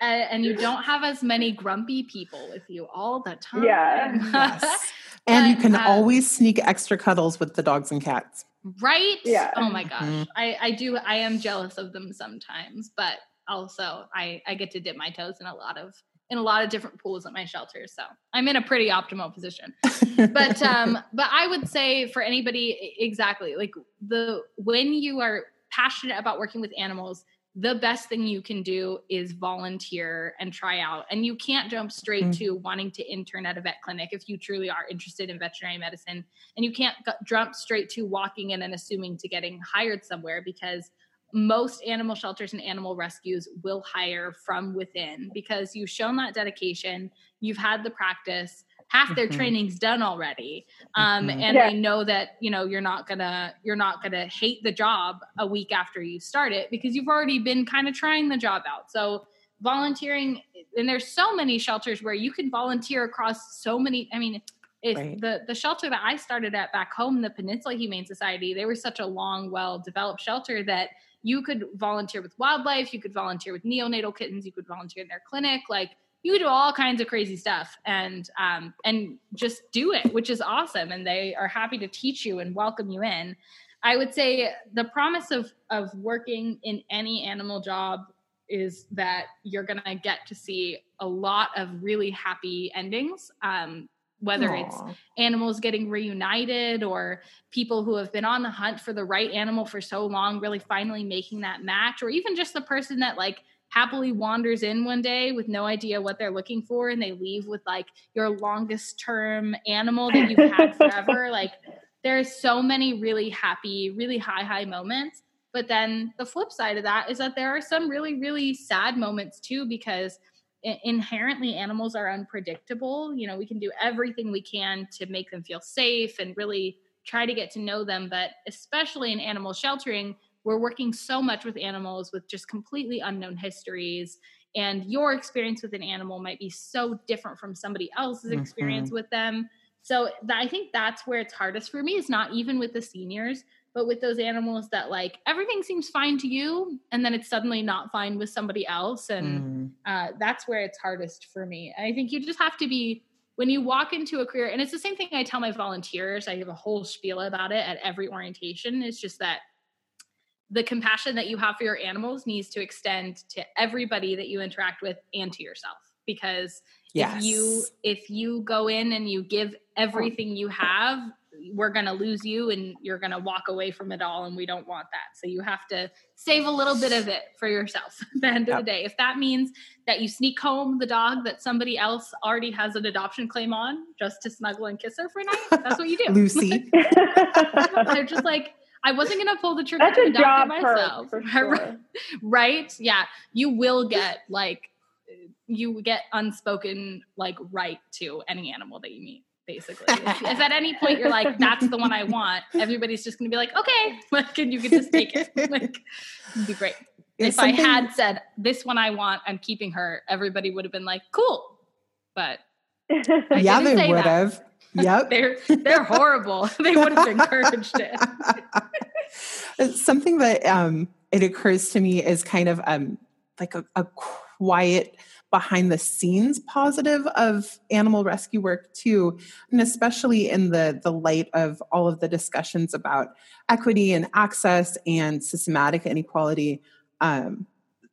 And you don't have as many grumpy people with you all the time. Yeah. [laughs] Yes. and you can uh, always sneak extra cuddles with the dogs and cats. Right? Yeah. Oh my gosh. Mm-hmm. i i do i am jealous of them sometimes but also I I get to dip my toes in a lot of in a lot of different pools at my shelter. So I'm in a pretty optimal position. [laughs] but um but I would say for anybody exactly like the when you are passionate about working with animals, the best thing you can do is volunteer and try out. And you can't jump straight mm-hmm. to wanting to intern at a vet clinic if you truly are interested in veterinary medicine. And you can't jump straight to walking in and assuming to getting hired somewhere because most animal shelters and animal rescues will hire from within because you've shown that dedication, you've had the practice, half their mm-hmm. training's done already. Um, mm-hmm. and yeah. they know that, you know, you're not gonna you're not gonna hate the job a week after you start it because you've already been kind of trying the job out. So volunteering and there's so many shelters where you can volunteer across so many I mean if right. the the shelter that I started at back home, the Peninsula Humane Society, they were such a long, well developed shelter that you could volunteer with wildlife, you could volunteer with neonatal kittens, you could volunteer in their clinic, like you could do all kinds of crazy stuff and um, and just do it, which is awesome. And they are happy to teach you and welcome you in. I would say the promise of of working in any animal job is that you're gonna get to see a lot of really happy endings. Um, whether Aww. it's animals getting reunited or people who have been on the hunt for the right animal for so long really finally making that match or even just the person that like happily wanders in one day with no idea what they're looking for and they leave with like your longest term animal that you've had [laughs] forever like there's so many really happy really high high moments but then the flip side of that is that there are some really really sad moments too because inherently animals are unpredictable. You know we can do everything we can to make them feel safe and really try to get to know them. But especially in animal sheltering we're working so much with animals with just completely unknown histories. And your experience with an animal might be so different from somebody else's mm-hmm. experience with them. So th- i think that's where it's hardest for me is not even with the seniors but with those animals that like everything seems fine to you and then it's suddenly not fine with somebody else and mm. uh, that's where it's hardest for me i think you just have to be when you walk into a career and it's the same thing i tell my volunteers i give a whole spiel about it at every orientation it's just that the compassion that you have for your animals needs to extend to everybody that you interact with and to yourself because yes. if you if you go in and you give everything you have we're going to lose you and you're going to walk away from it all and we don't want that so you have to save a little bit of it for yourself [laughs] at the end yep. of the day if that means that you sneak home the dog that somebody else already has an adoption claim on just to snuggle and kiss her for a night that's what you do lucy [laughs] they're just like I wasn't gonna pull the trigger That's to adopt it myself. [laughs] Sure. right? Yeah. You will get like you get unspoken like right to any animal that you meet basically. if, if, at any point you're like, that's the one I want, everybody's just gonna be like, okay, [laughs] like, and you can just take it. [laughs] Like, it'd be great. It's if I had said this one I want, I'm keeping her, everybody would have been like, cool. But [laughs] yeah, they would have. Yep. they're they're horrible. they would have encouraged it. Something that um it occurs to me is kind of um like a, a quiet behind the scenes positive of animal rescue work too and especially in the the light of all of the discussions about equity and access and systematic inequality um,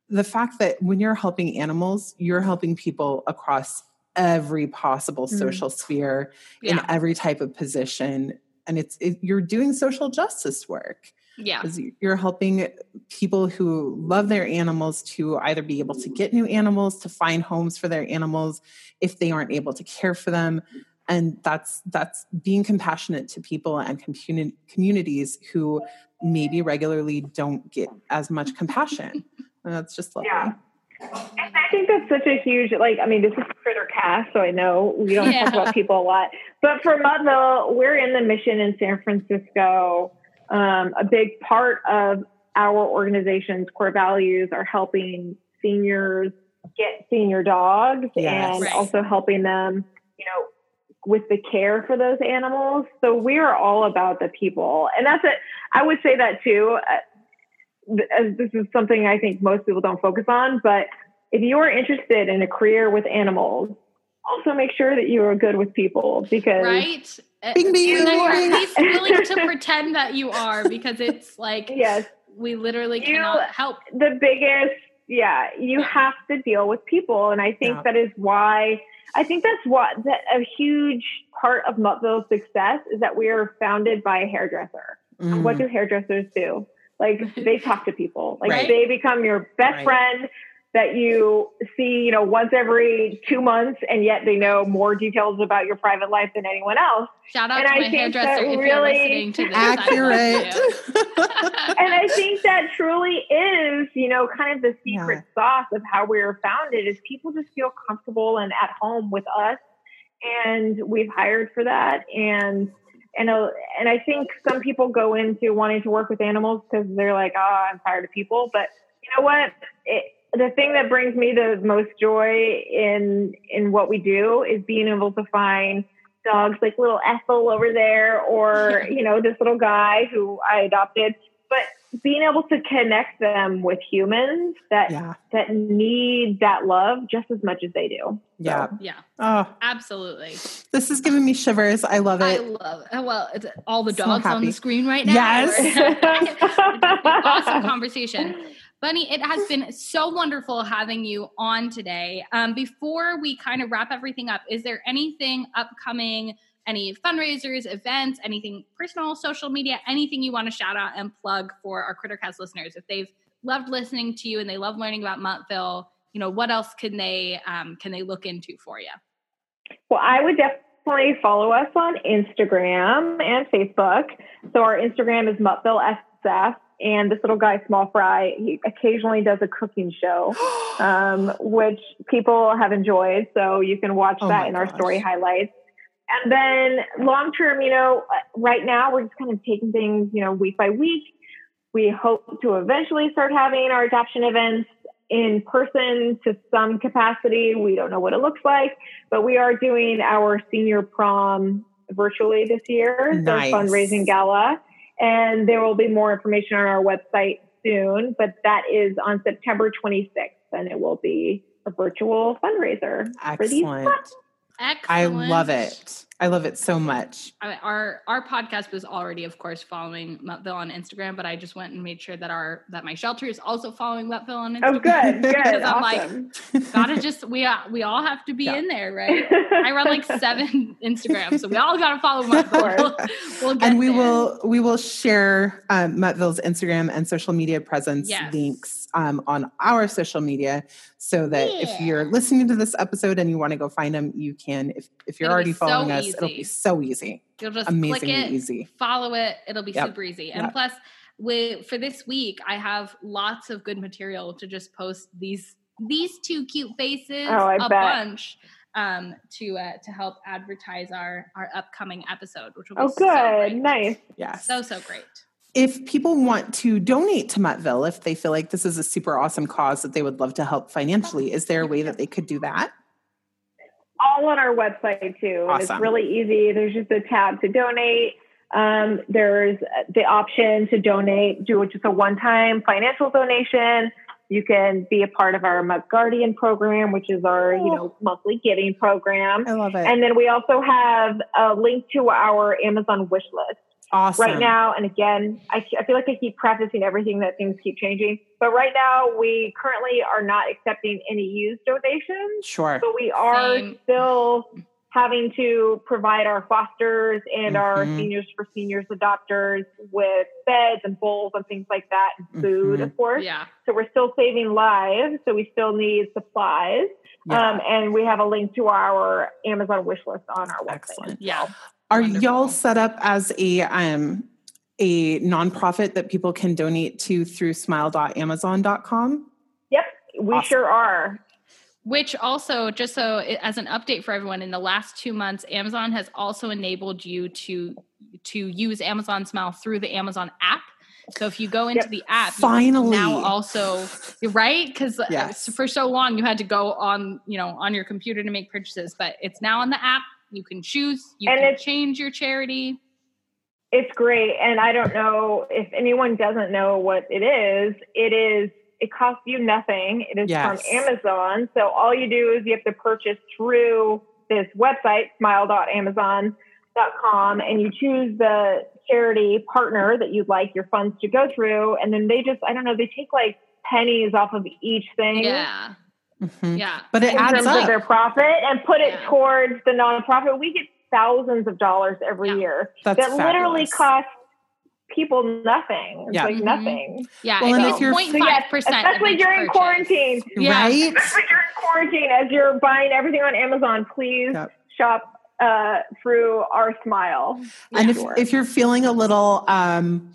the fact that when you're helping animals you're helping people across every possible mm-hmm. social sphere yeah. in every type of position and it's it, you're doing social justice work Yeah. You're helping people who love their animals to either be able to get new animals, to find homes for their animals if they aren't able to care for them. And that's that's being compassionate to people and communi- communities who maybe regularly don't get as much compassion. And that's just lovely. Yeah. And I think that's such a huge, like, I mean, this is Critter Cast, so I know we don't yeah. talk about people a lot. But for Muttville, we're in the mission in San Francisco. Um, a big part of our organization's core values are helping seniors get senior dogs yes. and right. also helping them, you know, with the care for those animals. So we are all about the people. And that's it. I would say that too. Uh, this is something I think most people don't focus on, but if you are interested in a career with animals, also make sure that you are good with people because right bing, bing, and that you're at least willing to [laughs] pretend that you are because it's like yes we literally you, cannot help the biggest yeah you have to deal with people and i think yeah. that is why i think that's what that a huge part of muttville's success is that we are founded by a hairdresser mm. what do hairdressers do like they talk to people. Like right. they become your best right. friend that you see, you know, once every two months, and yet they know more details about your private life than anyone else. Shout out and to I my hairdresser if really you're listening to this. Accurate. [laughs] and I think that truly is, you know, kind of the secret yeah. sauce of how we were founded is people just feel comfortable and at home with us. And we've hired for that. And and uh, and I think some people go into wanting to work with animals because they're like, oh, I'm tired of people. But you know what? It, the thing that brings me the most joy in in what we do is being able to find dogs like little Ethel over there, or [laughs] you know this little guy who I adopted but being able to connect them with humans that yeah. that need that love just as much as they do. Yeah. So, yeah. Oh, absolutely. This is giving me shivers. I love it. I love it. Well, it's all the dogs so on the screen right now. Yes. [laughs] awesome conversation. [laughs] Bunny, it has been so wonderful having you on today. Um, before we kind of wrap everything up, is there anything upcoming any fundraisers, events, anything personal, social media, anything you want to shout out and plug for our CritterCast listeners. If they've loved listening to you and they love learning about Muttville, you know, what else can they um, can they look into for you? Well, I would definitely follow us on Instagram and Facebook. So our Instagram is Muttville SF, and this little guy, Small Fry, he occasionally does a cooking show, [gasps] um, which people have enjoyed. So you can watch oh that in gosh. our story highlights. And then long term, you know, right now we're just kind of taking things, you know, week by week. We hope to eventually start having our adoption events in person to some capacity. We don't know what it looks like, but we are doing our senior prom virtually this year, nice. the fundraising gala. And there will be more information on our website soon, but that is on September 26th, and it will be a virtual fundraiser Excellent. for these Excellent. I love it. I love it so much. Our our podcast was already, of course, following Muttville on Instagram, but I just went and made sure that our that my shelter is also following Muttville on oh, Instagram. Oh, good, [laughs] good. Because I'm awesome. like, gotta just we uh, we all have to be yeah. in there, right? [laughs] I run like seven [laughs] Instagrams, so we all gotta follow Muttville. We'll, we'll and we there. will we will share um, Muttville's Instagram and social media presence yes. links um, on our social media, so that yeah. if you're listening to this episode and you want to go find them, you can. If if you're It'll already following so us it'll be so easy. You'll just Amazingly click it, easy. follow it. It'll be yep. super easy. And yep. plus, with for this week, I have lots of good material to just post these these two cute faces oh, a bet. bunch um, to uh, to help advertise our our upcoming episode, which will be oh good, so nice, yeah, so so great. If people want to donate to Muttville, if they feel like this is a super awesome cause that they would love to help financially, is there a way that they could do that? all on our website too. Awesome. It's really easy. There's just a tab to donate. Um, there's the option to donate, do just a one-time financial donation. You can be a part of our Mutt Guardian program, which is our you know monthly giving program. I love it. And then we also have a link to our Amazon wish list. Awesome. Right now, and again, I, I feel like I keep prefacing everything that things keep changing. But right now, we currently are not accepting any used donations. Sure. But we are Same. still having to provide our fosters and mm-hmm. our seniors for seniors adopters with beds and bowls and things like that and food mm-hmm. of course yeah so we're still saving lives so we still need supplies yeah. um, and we have a link to our amazon wish list on our website Excellent. yeah are Wonderful. y'all set up as a um a nonprofit that people can donate to through smile.amazon.com yep we awesome. sure are which also, just so as an update for everyone, in the last two months, Amazon has also enabled you to to use Amazon Smile through the Amazon app. So if you go into yep. the app, finally now also right because uh, yes. for so long you had to go on you know on your computer to make purchases, but it's now on the app. You can choose. You and can change your charity. It's great, and I don't know if anyone doesn't know what it is. It is it costs you nothing. It is yes. from Amazon. So all you do is you have to purchase through this website, smile.amazon.com, and you choose the charity partner that you'd like your funds to go through. And then they just, I don't know, they take like pennies off of each thing. Yeah. Mm-hmm. Yeah. But it in adds terms up. of their profit and put it yeah. towards the nonprofit. We get thousands of dollars every yeah. year That's that fabulous. literally costs people nothing. It's yeah. like mm-hmm. nothing. Yeah, well, and if you're 0.5 percent, especially during purchase. quarantine, yeah. right? Especially during quarantine, as you're buying everything on Amazon, please yep. shop uh, through our Smile. And if if you're feeling a little um,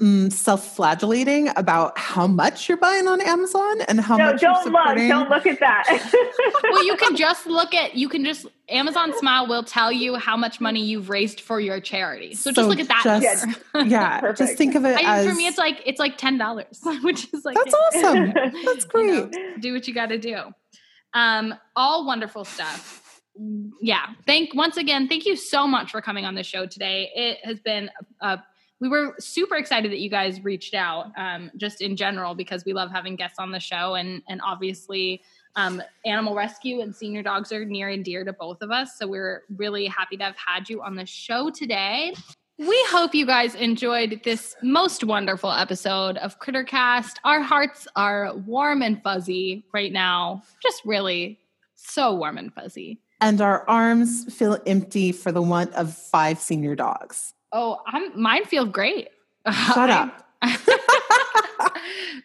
mm, self-flagellating about how much you're buying on Amazon and how no, much don't look don't look at that. [laughs] Well you can just look at you can just Amazon Smile will tell you how much money you've raised for your charity. So, so just look at that just, [laughs] yeah [laughs] just think of it I, as for me it's like it's like ten dollars which is like that's awesome. That's great you know, do what you got to do. Um all wonderful stuff. Yeah thank once again thank you so much for coming on the show today. It has been a we were super excited that you guys reached out um, just in general because we love having guests on the show. And and obviously um, animal rescue and senior dogs are near and dear to both of us. So we're really happy to have had you on the show today. We hope you guys enjoyed this most wonderful episode of crittercast. Our hearts are warm and fuzzy right now. Just really so warm and fuzzy. And our arms feel empty for the want of five senior dogs Oh, I'm mine feel great. Shut up. [laughs]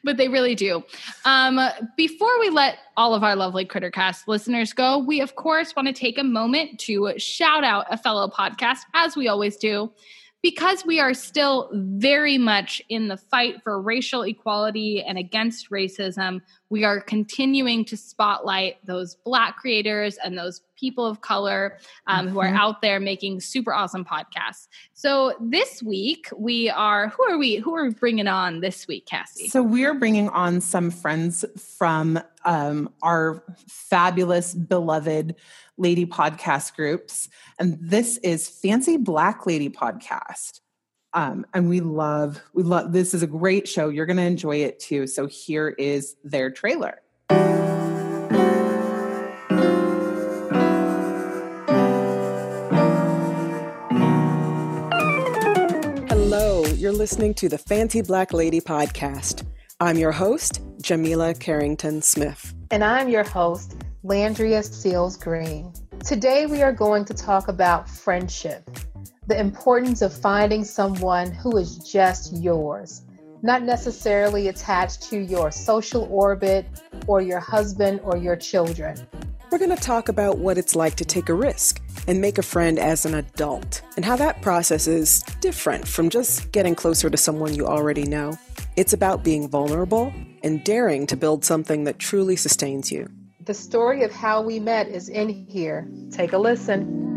but they really do. Um, before we let all of our lovely Crittercast listeners go, we of course want to take a moment to shout out a fellow podcast, as we always do because we are still very much in the fight for racial equality and against racism, we are continuing to spotlight those Black creators and those people of color um, mm-hmm. who are mm-hmm. out there making super awesome podcasts. So this week we are who are we who are we bringing on this week, Cassie? So we are bringing on some friends from um, our fabulous, beloved lady podcast groups. And this is Fancy Black Lady Podcast. Um, and we love, we love, this is a great show. You're going to enjoy it too. So here is their trailer. Hello, you're listening to the Fancy Black Lady Podcast. I'm your host, Jamila Carrington Smith. And I'm your host, Landria Seals Green. Today, we are going to talk about friendship, the importance of finding someone who is just yours, not necessarily attached to your social orbit or your husband or your children. We're going to talk about what it's like to take a risk and make a friend as an adult, and how that process is different from just getting closer to someone you already know. It's about being vulnerable and daring to build something that truly sustains you. The story of how we met is in here. Take a listen.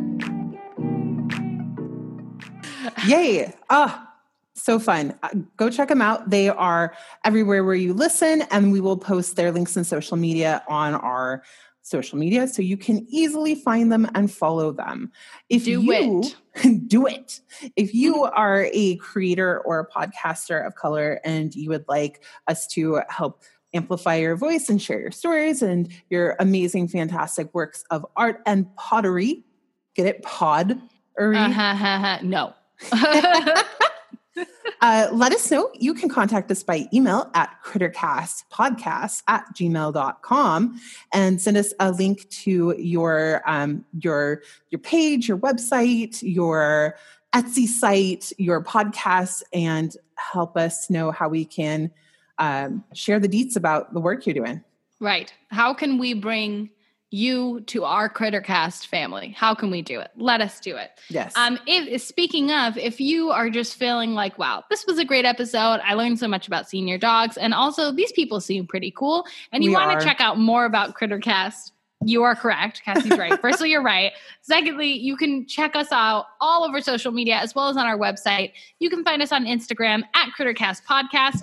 Yay. Ah, oh, so fun. Uh, go check them out. They are everywhere where you listen, and we will post their links in social media on our social media so you can easily find them and follow them. If do you it. [laughs] do it. If you are a creator or a podcaster of color and you would like us to help amplify your voice and share your stories and your amazing, fantastic works of art and pottery. Get it? Pod. Uh-huh, [laughs] no. [laughs] [laughs] Uh, let us know. You can contact us by email at crittercastpodcast at gmail.com and send us a link to your um, your your page, your website, your Etsy site, your podcast, and help us know how we can um, share the deets about the work you're doing. Right. How can we bring you to our Crittercast family? How can we do it? Let us do it. Yes. Um, if speaking of, if you are just feeling like, wow, this was a great episode. I learned so much about senior dogs, and also these people seem pretty cool, and you want to check out more about Crittercast. You are correct. Cassie's right. [laughs] Firstly, you're right. Secondly, you can check us out all over social media as well as on our website. You can find us on Instagram at Crittercast Podcast,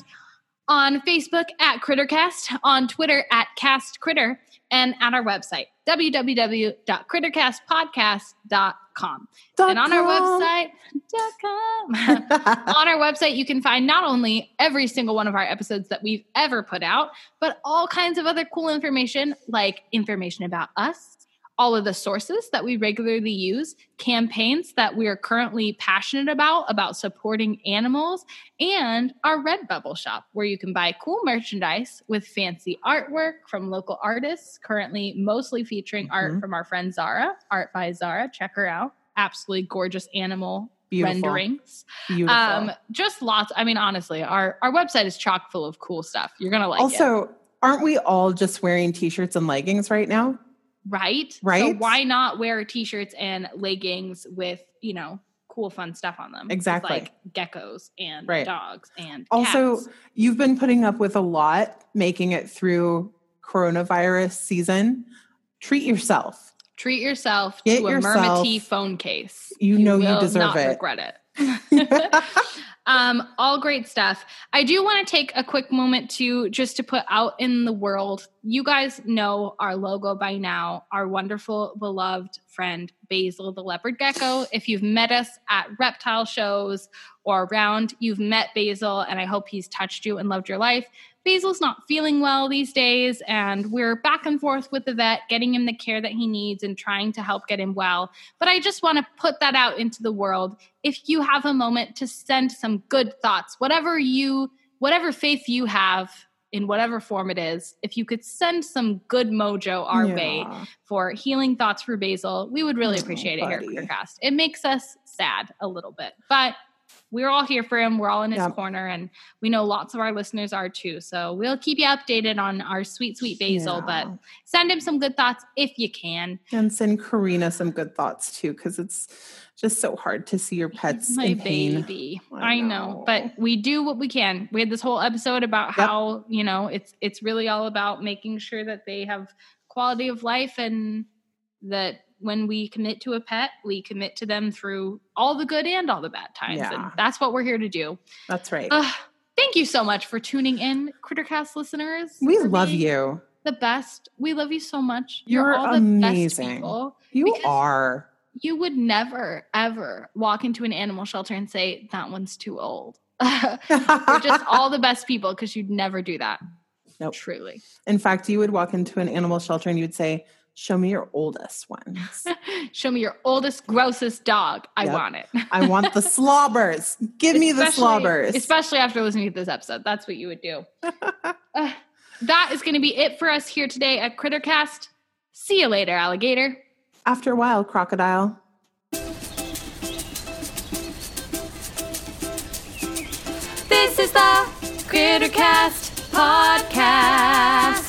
on Facebook at Crittercast, on Twitter at Cast Critter and at our website, www.crittercastpodcast.com. Dot and on com. our website, [laughs] on our website, you can find not only every single one of our episodes that we've ever put out, but all kinds of other cool information like information about us, all of the sources that we regularly use, campaigns that we are currently passionate about, about supporting animals, and our Redbubble shop, where you can buy cool merchandise with fancy artwork from local artists, currently mostly featuring Mhm. art from our friend Zara, Art by Zara. Check her out. Absolutely gorgeous animal Beautiful. renderings. Beautiful. Um, just lots. I mean, honestly, our, our website is chock full of cool stuff. You're going to like it. also, aren't we all just wearing t-shirts and leggings right now? Right? Right. So why not wear t-shirts and leggings with, you know, cool fun stuff on them? Exactly. Like geckos and Right. dogs and Also, cats. you've been putting up with a lot making it through coronavirus season. Treat yourself. treat yourself Get to a yourself- Mermity phone case. You know you deserve it. Regret it. [laughs] [laughs] [laughs] um, all great stuff. I do want to take a quick moment to just to put out in the world. You guys know our logo by now. Our wonderful, beloved friend Basil the leopard gecko. If you've met us at reptile shows or around, you've met Basil, and I hope he's touched you and loved your life. Basil's not feeling well these days, and we're back and forth with the vet, getting him the care that he needs and trying to help get him well. But I just want to put that out into the world. If you have a moment to send some good thoughts, whatever you, whatever faith you have in whatever form it is, if you could send some good mojo our way for healing thoughts for Basil, we would really Oh, appreciate it here at buddy. Crittercast. It makes us sad a little bit, but we're all here for him. We're all in his Yep. corner, and we know lots of our listeners are too. So we'll keep you updated on our sweet, sweet Basil, but send him some good thoughts if you can. And send Karina some good thoughts too, because it's just so hard to see your pets my in pain. baby. I I know. know. but we do what we can. We had this whole episode about Yep. how you know it's it's really all about making sure that they have quality of life and that when we commit to a pet, we commit to them through all the good and all the bad times, Yeah. and that's what we're here to do. That's right. Ugh, thank you so much for tuning in, Crittercast listeners. we love you. The best. We love you so much. You're all the amazing. best people. You are. you would never ever walk into an animal shelter and say that one's too old [laughs] you're just [laughs] all the best people because you'd never do that Nope. truly In fact, you would walk into an animal shelter and you'd say, Show me your oldest ones. [laughs] show me your oldest grossest dog i Yep. want it I want the [laughs] slobbers. Give me the slobbers. especially after listening to this episode that's what you would do [laughs] Uh, that is going to be it for us here today at crittercast see you later alligator After a while, crocodile. This is the Crittercast podcast.